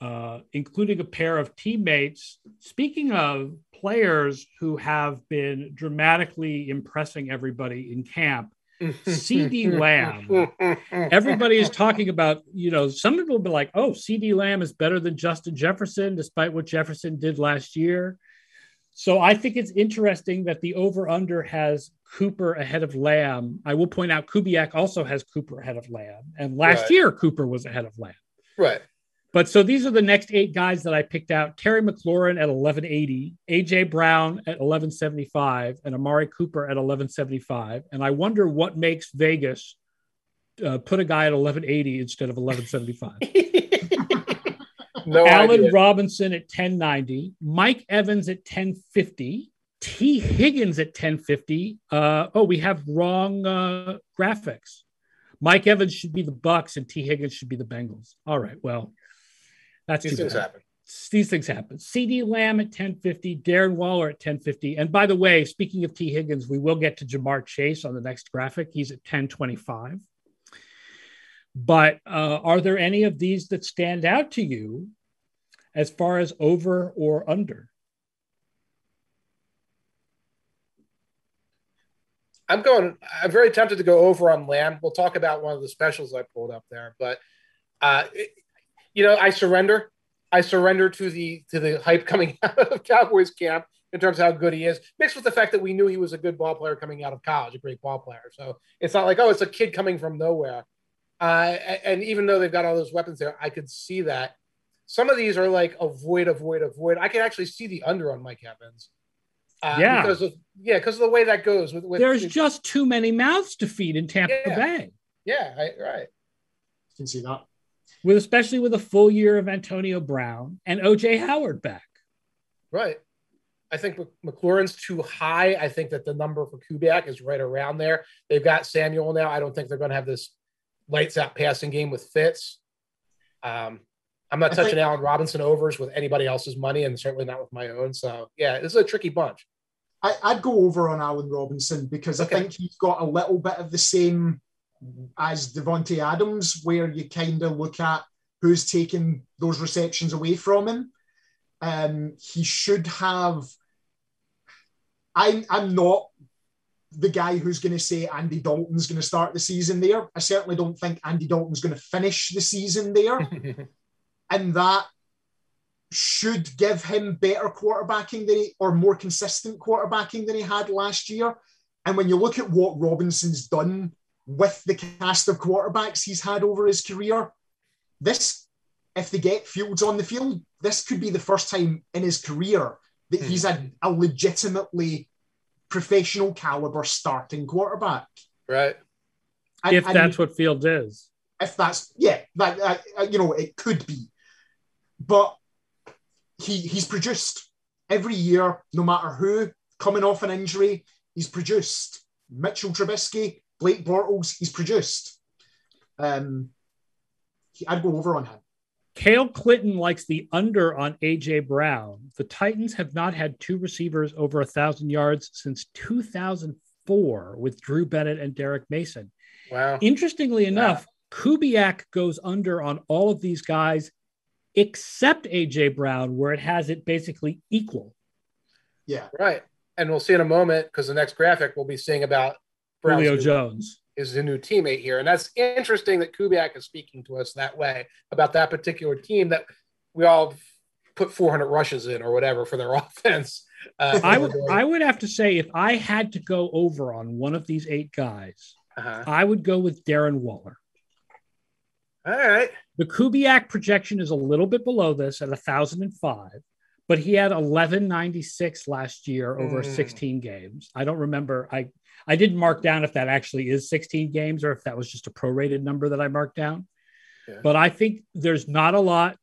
uh, including a pair of teammates. Speaking of players who have been dramatically impressing everybody in camp, CeeDee Lamb. Everybody is talking about, you know, some people will be like, oh, CeeDee Lamb is better than Justin Jefferson, despite what Jefferson did last year. So I think it's interesting that the over under has Cooper ahead of Lamb. I will point out Kubiak also has Cooper ahead of Lamb. And last right. year, Cooper was ahead of Lamb. Right. But so these are the next eight guys that I picked out Terry McLaurin at 1180, AJ Brown at 1175, and Amari Cooper at 1175. And I wonder what makes Vegas uh, put a guy at 1180 instead of 1175. no Allen idea. Robinson at 1090, Mike Evans at 1050. Tee Higgins at 1050. Uh, oh, we have wrong uh, graphics. Mike Evans should be the Bucks and Tee Higgins should be the Bengals. All right. Well, that's these things bad. happen. These things happen. CeeDee Lamb at 1050, Darren Waller at 1050. And by the way, speaking of Tee Higgins, we will get to Ja'Marr Chase on the next graphic. He's at 1025. But uh, are there any of these that stand out to you as far as over or under? I'm going. I'm very tempted to go over on Lamb. We'll talk about one of the specials I pulled up there, but uh, you know, I surrender. I surrender to the to the hype coming out of Cowboys camp in terms of how good he is, mixed with the fact that we knew he was a good ball player coming out of college, a great ball player. So it's not like oh, it's a kid coming from nowhere. Uh, and even though they've got all those weapons there, I could see that. Some of these are like avoid, avoid, avoid. I can actually see the under on Mike Evans. Uh, yeah, because of yeah, because of the way that goes. With, with there's with, just too many mouths to feed in Tampa yeah, Bay. Yeah, I, right. You can see that with especially with a full year of Antonio Brown and OJ Howard back. Right. I think McLaurin's too high. I think that the number for Kubiak is right around there. They've got Samuel now. I don't think they're going to have this lights out passing game with Fitz. Um, I'm not I touching think, Allen Robinson overs with anybody else's money, and certainly not with my own. So yeah, this is a tricky bunch. I, would go over on Allen Robinson because okay. I think he's got a little bit of the same as Davante Adams, where you kind of look at who's taking those receptions away from him. Um, he should have. I'm I'm not the guy who's going to say Andy Dalton's going to start the season there. I certainly don't think Andy Dalton's going to finish the season there, and that should give him better quarterbacking than he, or more consistent quarterbacking than he had last year. And when you look at what Robinson's done with the cast of quarterbacks he's had over his career, this, if they get Fields on the field, this could be the first time in his career that mm. he's had a legitimately professional caliber starting quarterback. Right. And, if that's what Fields is. If that's yeah, that uh, you know it could be, but he he's produced every year, no matter who coming off an injury, he's produced. Mitchell Trubisky, Blake Bortles, he's produced. Um, I'd go over on him. Kale Clinton likes the under on AJ Brown. The Titans have not had two receivers over a thousand yards since 2004 with Drew Bennett and Derrick Mason. Wow. Interestingly enough. Kubiak goes under on all of these guys except AJ Brown, where it has it basically equal. Yeah. Right. And we'll see in a moment because the next graphic we'll be seeing about Julio Brown's new- Jones. is a new teammate here. And that's interesting that Kubiak is speaking to us that way about that particular team that we all put 400 rushes in or whatever for their offense. Uh, I would I would have to say if I had to go over on one of these eight guys, uh-huh. I would go with Darren Waller. All right. The Kubiak projection is a little bit below this at 1,005, but he had 1196 last year over Mm. 16 games. I don't remember. I, I didn't mark down if that actually is 16 games or if that was just a prorated number that I marked down. Yeah. But I think there's not a lot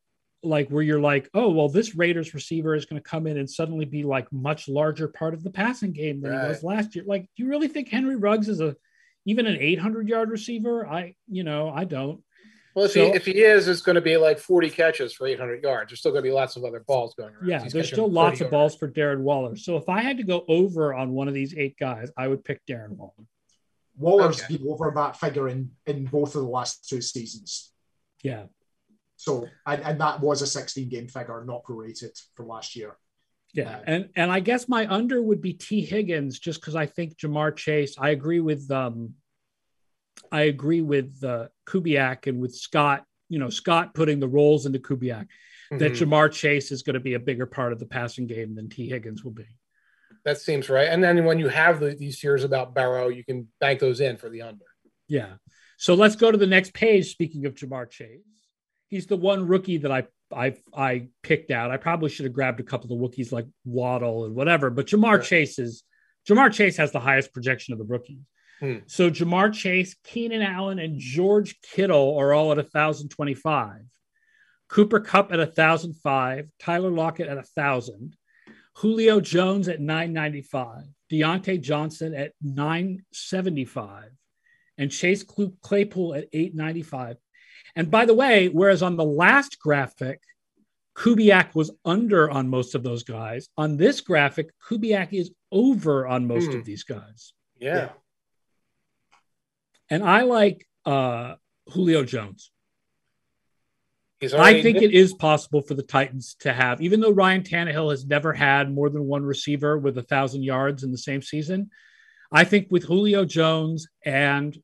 like where you're like, oh, well, this Raiders receiver is going to come in and suddenly be like much larger part of the passing game than Right. he was last year. Like, do you really think Henry Ruggs is a even an 800 yard receiver? I, you know, I don't. Well, if, So- he, if he is, it's going to be like 40 catches for 800 yards. There's still going to be lots of other balls going around. Yeah, He's there's still 30 lots of balls for Darren Waller. So if I had to go over on one of these eight guys, I would pick Darren Waller. Waller's Okay. been over that figure in, in both of the last two seasons. Yeah. So, and, and that was a 16 game figure, not prorated from last year. Yeah. Right. And and I guess my under would be Tee Higgins just because I think Ja'Marr Chase, I agree with um I agree with uh Kubiak and with Scott, you know, Scott putting the roles into Kubiak, that Mhm. Ja'Marr Chase is going to be a bigger part of the passing game than Tee Higgins will be. That seems right. And then when you have the, these fears about Burrow, you can bank those in for the under. Yeah. So let's go to the next page. Speaking of Ja'Marr Chase, he's the one rookie that I I I picked out. I probably should have grabbed a couple of rookies like Waddle and whatever, but Jamar Sure. Chase is Ja'Marr Chase has the highest projection of the rookies. Hmm. So Ja'Marr Chase, Keenan Allen, and George Kittle are all at 1,025. Cooper Kupp at 1,005. Tyler Lockett at 1,000. Julio Jones at 995. Diontae Johnson at 975 and Chase Claypool at 895. And by the way, whereas on the last graphic, Kubiak was under on most of those guys, on this graphic, Kubiak is over on most Hmm. of these guys. Yeah. And I like uh, Julio Jones. He's I think it is possible for the Titans to have, even though Ryan Tannehill has never had more than one receiver with a thousand yards in the same season. I think with Julio Jones and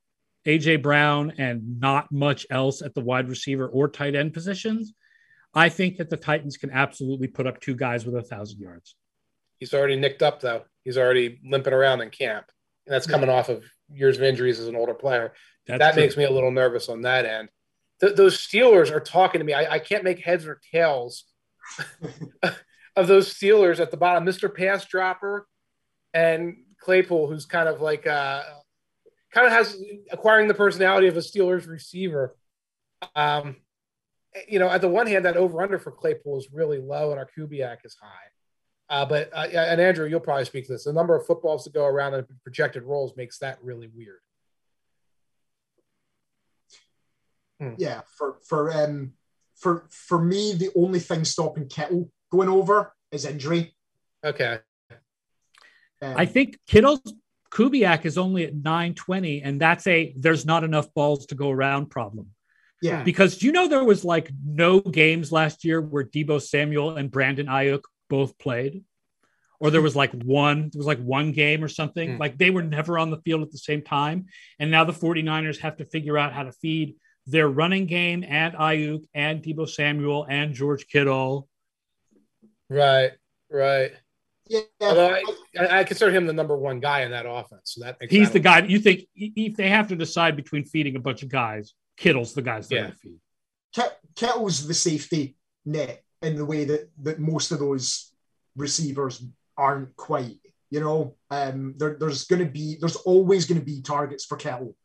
AJ Brown and not much else at the wide receiver or tight end positions, I think that the Titans can absolutely put up two guys with a thousand yards. He's already nicked up though. He's already limping around in camp, and that's coming off of years of injuries as an older player. That's that true. makes me a little nervous on that end. Th- those Steelers are talking to me. I, I can't make heads or tails of those Steelers at the bottom. Mr. Pass Dropper and Claypool, who's kind of like uh, kind of has acquiring the personality of a Steelers receiver. Um, you know, at the one hand, that over under for Claypool is really low, and our Kubiak is high. Uh, but uh, and Andrew, you'll probably speak to this. The number of footballs to go around and projected roles makes that really weird. Yeah, for for um for for me, the only thing stopping Kittle going over is injury. Okay. Um, I think Kittle's Kubiak is only at 920, and that's a there's not enough balls to go around problem. yeah, Because do you know there was like no games last year where Deebo Samuel and Brandon Aiyuk both played? Or there was like one, there was like one game or something. Hmm. Like they were never on the field at the same time. And now the 49ers have to figure out how to feed their running game and Aiyuk and Deebo Samuel and George Kittle. Right. Right. yeah. I, I I consider him the number one guy in that offense. So that makes He's that the a- guy you think if they have to decide between feeding a bunch of guys, Kittle's the guys they're Yeah. going to feed. Kit- Kittle's the safety net in the way that that most of those receivers aren't quite. You know, um, there, there's going to be there's always going to be targets for Kittle.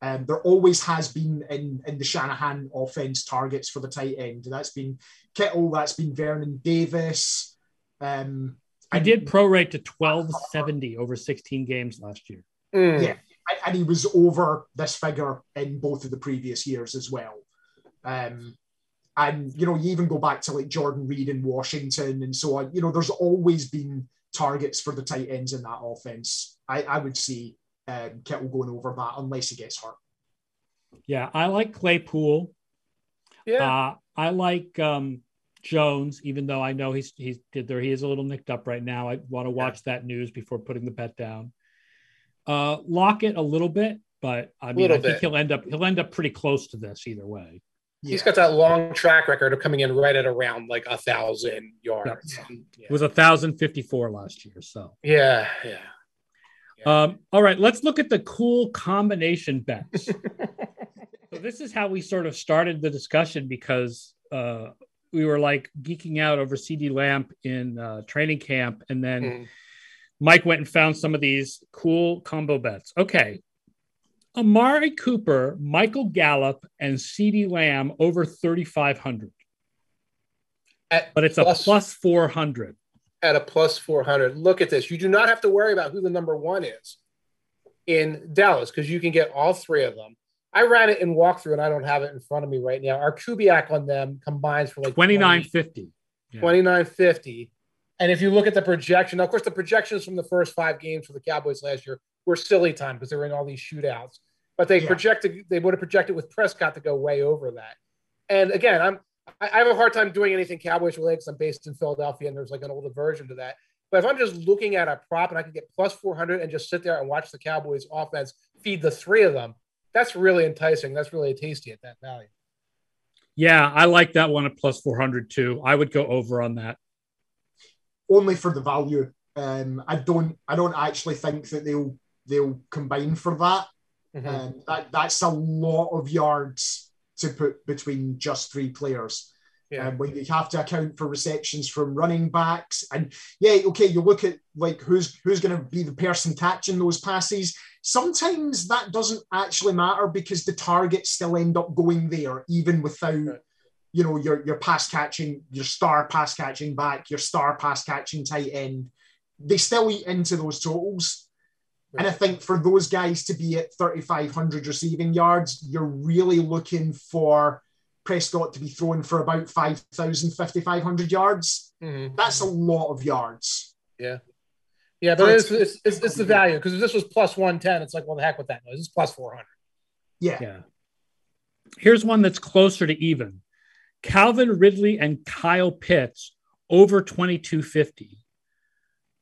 Um, there always has been in, in the Shanahan offense targets for the tight end. That's been Kittle. That's been Vernon Davis. Um, He and- did prorate to 1270 over 16 games last year. Mm. Yeah. and- and he was over this figure in both of the previous years as well. Um, and you know, you even go back to like Jordan Reed in Washington and so on. You know, there's always been targets for the tight ends in that offense. I, I would see um, Kittle going over that unless he gets hurt. Yeah, I like Claypool. Yeah. Uh, I like um, Jones, even though I know he's he's did there he is a little nicked up right now. I want to watch that news before putting the bet down. Uh, it a little bit, but I mean, I think bit. he'll end up he'll end up pretty close to this either way. He's got that long track record of coming in right at around like a thousand yards. It was a thousand fifty four last year. So Yeah, yeah. Um, all right, let's look at the cool combination bets. so this is how we sort of started the discussion because uh, we were like geeking out over CeeDee Lamb in uh, training camp, and then Mm. Mike went and found some of these cool combo bets. Okay, Amari Cooper, Michael Gallup, and CeeDee Lamb over thirty five hundred, At but it's a plus- plus four hundred. at a plus 400. Look at this. You do not have to worry about who the number one is in Dallas because you can get all three of them. I ran it in walkthrough and I don't have it in front of me right now. Our Kubiak on them combines for like Twenty nine fifty. Yeah. 2950. And if you look at the projection, of course, the projections from the first five games for the Cowboys last year were silly time because they were in all these shootouts. But they Yeah. projected, they would have projected with Prescott to go way over that. And again, I'm I have a hard time doing anything Cowboys related because I'm based in Philadelphia and there's like an older version to that. But if I'm just looking at a prop and I can get plus 400 and just sit there and watch the Cowboys offense feed the three of them, that's really enticing. That's really tasty at that value. Yeah, I like that one at plus 400 too. I would go over on that. Only for the value. Um, I don't I don't actually think that they'll they'll combine for that. Mhm. Um, that that's a lot of yards to put between just three players. Yeah. Um, when you have to account for receptions from running backs, and yeah, okay, you look at like who's who's going to be the person catching those passes. Sometimes that doesn't actually matter because the targets still end up going there, even without Right. You know your your pass catching, your star pass catching back, your star pass catching tight end. They still eat into those totals. And I think for those guys to be at 3,500 receiving yards, you're really looking for Prescott to be thrown for about 5,000, 5,500 yards. Mhm. That's a lot of yards. Yeah. Yeah, but it's, it's, it's, it's the value because if this was plus 110, it's like, well, the heck with that noise. It's plus 400. Yeah. Yeah. Here's one that's closer to even. Calvin Ridley and Kyle Pitts over 2250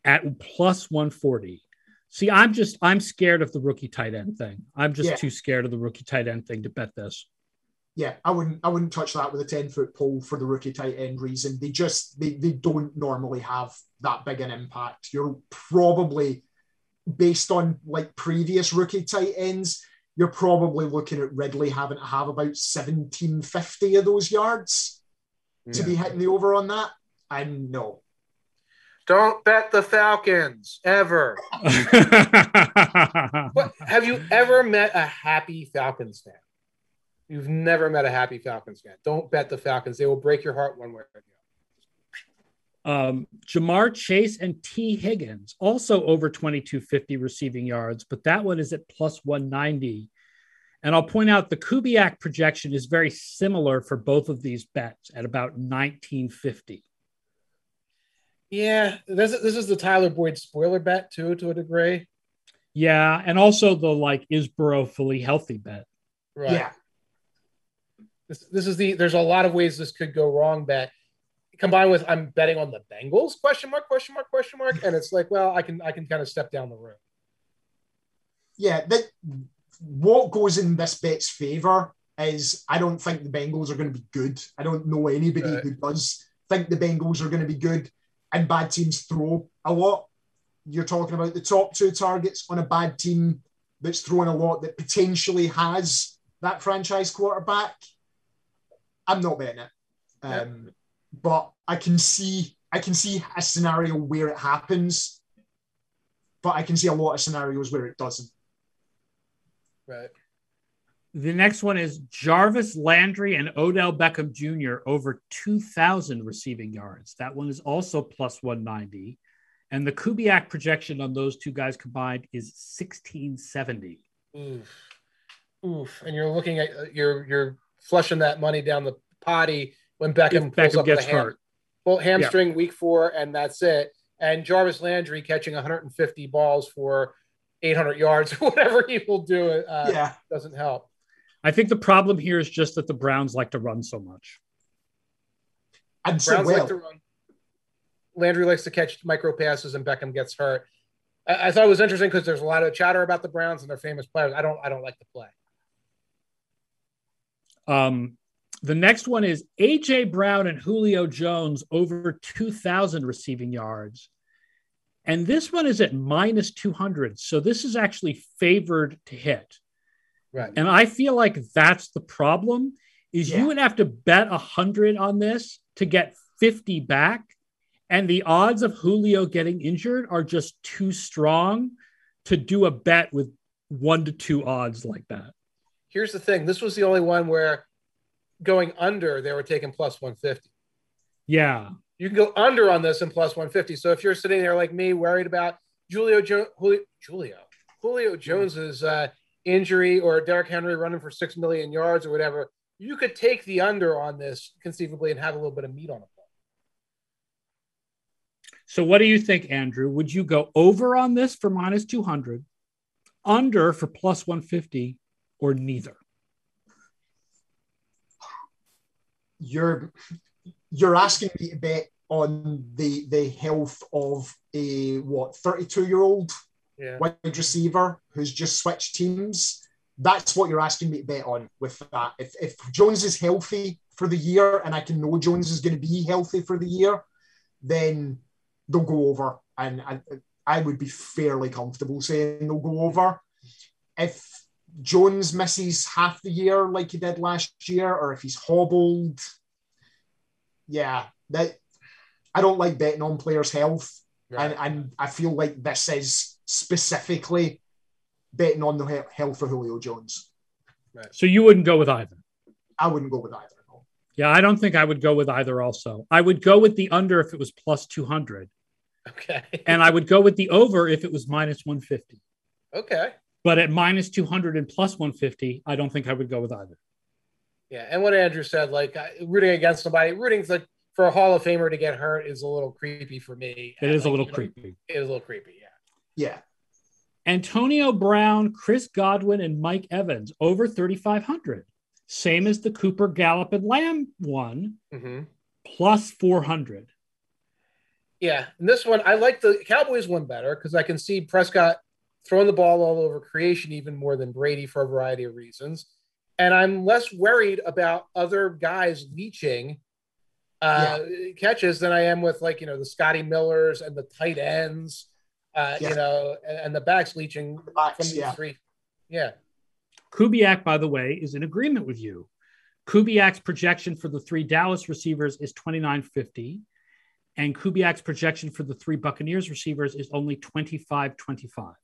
at plus 140. See, I'm just I'm scared of the rookie tight end thing. I'm just Yeah. too scared of the rookie tight end thing to bet this. Yeah, I wouldn't I wouldn't touch that with a 10 foot pole for the rookie tight end reason. They just they, they don't normally have that big an impact. You're probably based on like previous rookie tight ends, you're probably looking at Ridley having to have about 1750 of those yards to be hitting the over on that. And no. Don't bet the Falcons ever. What have you ever met a happy Falcons fan? You've never met a happy Falcons fan. Don't bet the Falcons. They will break your heart one way or the other. Um, Ja'Marr Chase and Tee Higgins also over 2250 receiving yards, but that one is at plus 190. And I'll point out the Kubiak projection is very similar for both of these bets at about 1950. Yeah, this, is- this is the Tyler Boyd spoiler bet too, to a degree. Yeah, and also the like is Burrow fully healthy bet. Right. Yeah. This, this is the there's a lot of ways this could go wrong bet combined with I'm betting on the Bengals question mark question mark question mark and it's like well I can I can kind of step down the road. Yeah, that what goes in this bet's favor is I don't think the Bengals are going to be good. I don't know anybody Right. who does think the Bengals are going to be good. And bad teams throw a lot. You're talking about the top two targets on a bad team that's throwing a lot that potentially has that franchise quarterback. I'm not betting it. Um, but I can see I can see a scenario where it happens, but I can see a lot of scenarios where it doesn't. Right. The next one is Jarvis Landry and Odell Beckham Jr. over 2,000 receiving yards. That one is also plus 190. And the Kubiak projection on those two guys combined is 1670. Oof. Oof. And you're looking at you're you're flushing that money down the potty when Beckham, If pulls Beckham up gets with a ham, hurt. well, hamstring week four, and that's it. And Jarvis Landry catching 150 balls for 800 yards or whatever he will do uh, yeah, doesn't help. I think the problem here is just that the Browns like to run so much. And so Browns well. like to run. Landry likes to catch micro passes, and Beckham gets hurt. I, I thought it was interesting because there's a lot of chatter about the Browns and their famous players. I don't, I don't like the play. Um, the next one is AJ Brown and Julio Jones over 2,000 receiving yards. And this one is at minus 200. So this is actually favored to hit. Right. And I feel like that's the problem is Yeah. you would have to bet 100 on this to get 50 back. And the odds of Julio getting injured are just too strong to do a bet with one to two odds like that. Here's the thing: this was the only one where going under they were taking plus 150. Yeah. You can go under on this and plus 150. So if you're sitting there like me, worried about Julio jo- Julio, Julio Julio Jones's uh, injury or Derrick Henry running for six million yards or whatever, you could take the under on this conceivably and have a little bit of meat on it. So, what do you think, Andrew? Would you go over on this for minus 200, under for plus 150, or neither? You're you're asking me to bet on the the health of a what 32 year old Yeah. wide receiver who's just switched teams. That's what you're asking me to bet on with that. If if Jones is healthy for the year and I can know Jones is going to be healthy for the year, then they'll go over, and I, I would be fairly comfortable saying they'll go over. If Jones misses half the year like he did last year, or if he's hobbled, yeah, that I don't like betting on players' health, Right. and, and I feel like this is specifically betting on the he- health of Julio Jones. So, you wouldn't go with either. I wouldn't go with either. No. Yeah, I don't think I would go with either also. I would go with the under if it was plus 200, Okay. and I would go with the over if it was minus 150. Okay. But at minus 200 and plus 150, I don't think I would go with either. Yeah, and what Andrew said, like uh, rooting against somebody, rooting for, for a Hall of Famer to get hurt is a little creepy for me. It is a Like, little you know, creepy. It is a little creepy. Yeah. Yeah, Antonio Brown, Chris Godwin, and Mike Evans over 3,500. Same as the Cooper, Gallup, and Lamb one, Mm-hmm. plus 400. Yeah, and this one I like the Cowboys one better because I can see Prescott throwing the ball all over creation even more than Brady for a variety of reasons, and I'm less worried about other guys leeching uh, catches than I am with like you know the Scotty Millers and the tight ends, uh, Yeah. you know, and, and the backs leeching the backs, from these yeah. three. Yeah, Kubiak, by the way, is in agreement with you. Kubiak's projection for the three Dallas receivers is 2950, and Kubiak's projection for the three Buccaneers receivers is only 2525.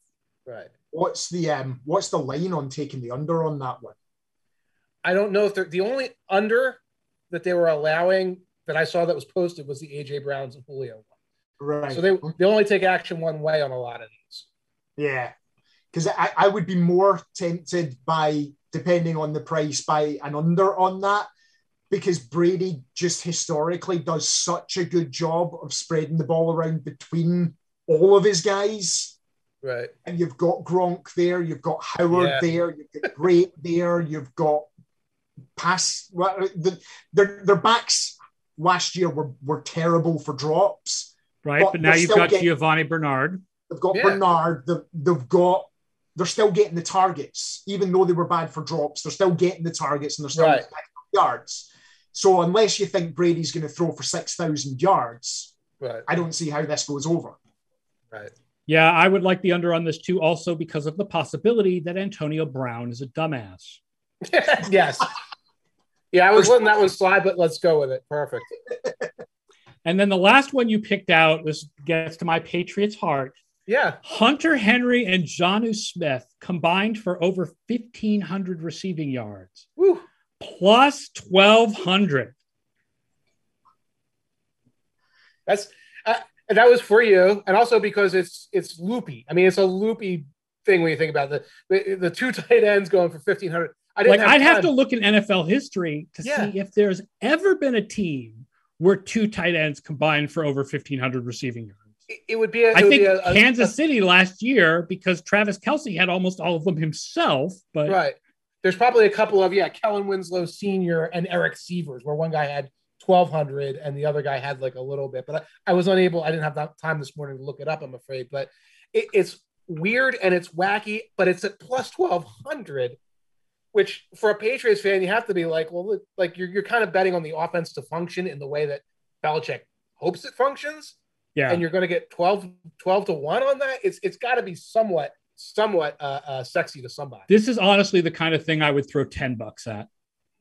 Right. What's the um what's the line on taking the under on that one? I don't know if they're the only under that they were allowing that I saw that was posted was the AJ Browns and Julio one. Right. So they they only take action one way on a lot of these. Yeah, because I, I would be more tempted by depending on the price by an under on that because Brady just historically does such a good job of spreading the ball around between all of his guys. Right. And you've got Gronk there, you've got Howard Yeah. there, you've got Great there, you've got pass. well, uh, The, their their backs last year were were terrible for drops. Right. But But, now you've got getting- Giovani Bernard. They've got Yeah. Bernard. They've, they've got. They're still getting the targets, even though they were bad for drops. They're still getting the targets, and they're still Right. getting yards. So unless you think Brady's going to throw for six thousand yards, Right. I don't see how this goes over. Right. Yeah, I would like the under on this too, also because of the possibility that Antonio Brown is a dumbass. yes. Yeah, I was letting that one slide, but let's go with it. Perfect. And then the last one you picked out, this gets to my Patriots heart. Yeah. Hunter Henry and Jonnu Smith combined for over 1,500 receiving yards, Woo. plus 1,200. That's uh, that was for you, and also because it's it's loopy. I mean, it's a loopy thing when you think about the the, the two tight ends going for fifteen hundred. I didn't Like, I'd have to look in NFL history to Yeah. see if there's ever been a team where two tight ends combined for over 1,500 receiving yards. It, it would be. A, it I would think be a, a- Kansas City last year because Travis Kelce had almost all of them himself, but right. There's probably a couple of yeah, Kellen Winslow Senior and Eric Sievers, where one guy had 1200 and the other guy had like a little bit but I, I was unable i didn't have that time this morning to look it up i'm afraid but it, it's weird and it's wacky but it's at plus 1200 which for a patriots fan you have to be like well like you're, you're kind of betting on the offense to function in the way that Belichick hopes it functions Yeah. and you're going to get 12 12 to 1 on that it's it's got to be somewhat somewhat uh, uh sexy to somebody This is honestly the kind of thing I would throw 10 bucks at.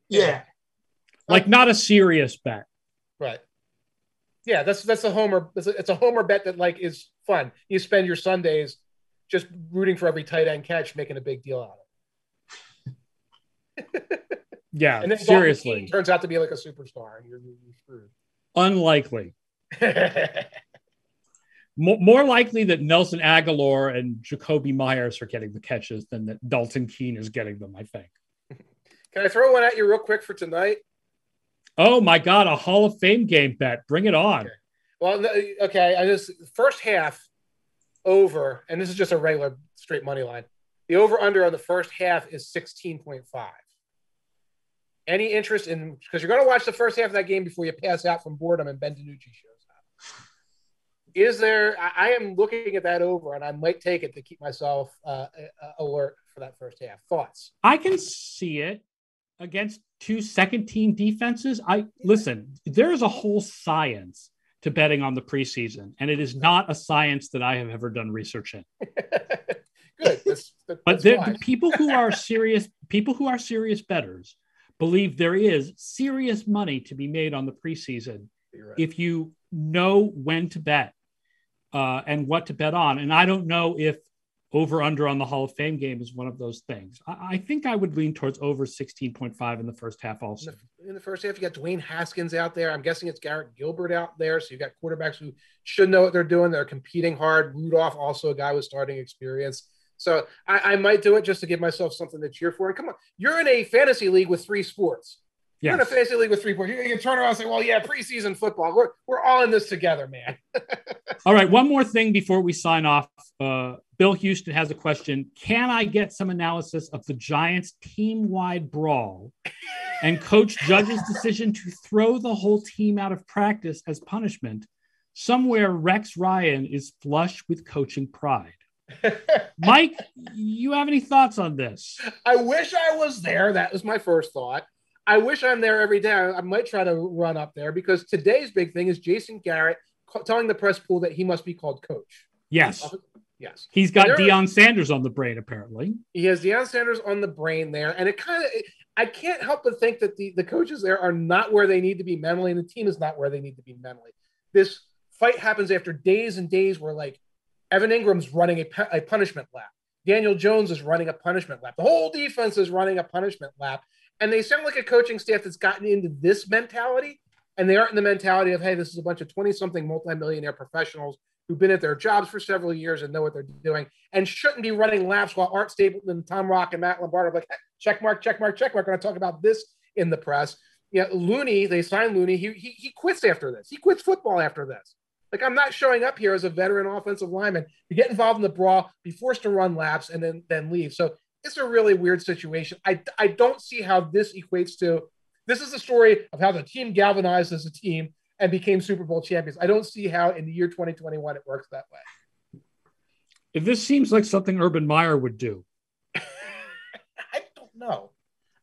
Yeah. Like not a serious bet. Right. Yeah, that's that's a homer. It's a, it's a homer bet that like is fun. You spend your Sundays just rooting for every tight end catch, making a big deal out of it. Yeah, And then seriously. Turns out to be like a superstar, and you're, you're Unlikely. screwed. Mo- more likely that Nelson Agholor and Jakobi Meyers are getting the catches than that Dalton Keene is getting them, I think. Can I throw one at you real quick for tonight? Oh my God, a Hall of Fame game bet. Bring it on. Okay. Well, okay. I just first half over, and this is just a regular straight money line. The over under on the first half is sixteen point five. Any interest in because you're going to watch the first half of that game before you pass out from boredom and Ben DiNucci shows up. Is there? I, I am looking at that over, and I might take it to keep myself uh, alert for that first half. Thoughts? I can see it against two second team defenses. I listen, there is a whole science to betting on the preseason, and it is not a science that I have ever done research in. Good. That's, that, But that's there, wise. people who are serious, people who are serious betters believe there is serious money to be made on the preseason right. if you know when to bet uh, and what to bet on. And I don't know if over under on the Hall of Fame game is one of those things. I, I think I would lean towards over 16.5 in the first half also. in the, in the first half, you got Dwayne Haskins out there. I'm guessing it's Garrett Gilbert out there. So you've got quarterbacks who should know what they're doing. They're competing hard. Rudolph, also a guy with starting experience. So I, I might do it just to give myself something to cheer for. And come on, you're in a fantasy league with three sports. You're in a Yes. fantasy league with three points. You can turn around and say, well, yeah, preseason football. We're, we're all in this together, man. All right. One more thing before we sign off. Uh, Bill Houston has a question. Can I get some analysis of the Giants team wide brawl and Coach Judge's decision to throw the whole team out of practice as punishment? Somewhere Rex Ryan is flush with coaching pride. Mike, you have any thoughts on this? I wish I was there. That was my first thought. I wish I'm there every day. I, I might try to run up there because today's big thing is Jason Garrett ca- telling the press pool that he must be called coach. Yes. Uh, yes. He's got Deion Sanders on the brain, apparently. He has Deion Sanders on the brain there. And it kind of, I can't help but think that the, the coaches there are not where they need to be mentally, and the team is not where they need to be mentally. This fight happens after days and days where, like, Evan Engram's running a, a punishment lap. Daniel Jones is running a punishment lap. The whole defense is running a punishment lap. And they sound like a coaching staff that's gotten into this mentality. And they aren't in the mentality of, hey, this is a bunch of 20 something multimillionaire professionals who've been at their jobs for several years and know what they're doing and shouldn't be running laps while Art Stapleton, Tom Rock, and Matt Lombardo are like, eh, check mark, check mark, check mark. Going to talk about this in the press. Yeah, Looney, they signed Looney. He, he, he quits after this. He quits football after this. Like, I'm not showing up here as a veteran offensive lineman to get involved in the brawl, be forced to run laps, and then, then leave. So it's a really weird situation. I, I don't see how this equates to this is the story of how the team galvanized as a team and became Super Bowl champions. I don't see how in the year 2021 it works that way. If this seems like something Urban Meyer would do. I don't know.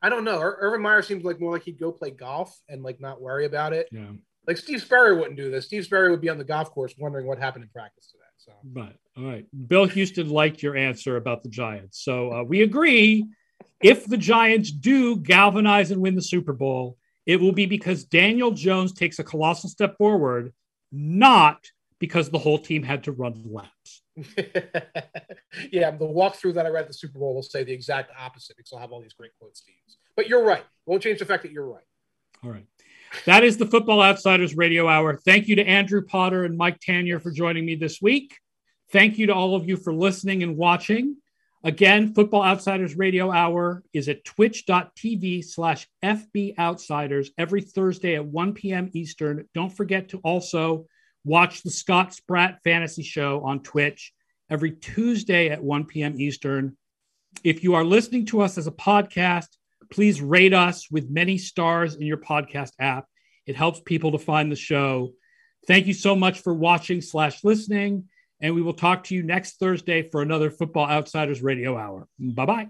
I don't know. Urban Meyer seems like more like he'd go play golf and like not worry about it. Yeah. Like Steve Spurrier wouldn't do this. Steve Spurrier would be on the golf course wondering what happened in practice today. So But all right. Bill Houston liked your answer about the Giants. So uh, we agree if the Giants do galvanize and win the Super Bowl, it will be because Daniel Jones takes a colossal step forward, not because the whole team had to run laps. yeah, the walkthrough that I read at the Super Bowl will say the exact opposite because I'll have all these great quotes to use. But you're right. Won't change the fact that you're right. All right. That is the Football Outsiders Radio Hour. Thank you to Andrew Potter and Mike Tanier for joining me this week. Thank you to all of you for listening and watching. Again, Football Outsiders Radio Hour is at twitch.tv slash FB Outsiders every Thursday at 1 p.m. Eastern. Don't forget to also watch the Scott Spratt Fantasy Show on Twitch every Tuesday at 1 p.m. Eastern. If you are listening to us as a podcast, please rate us with many stars in your podcast app. It helps people to find the show. Thank you so much for watching slash listening. And we will talk to you next Thursday for another Football Outsiders Radio Hour. Bye bye.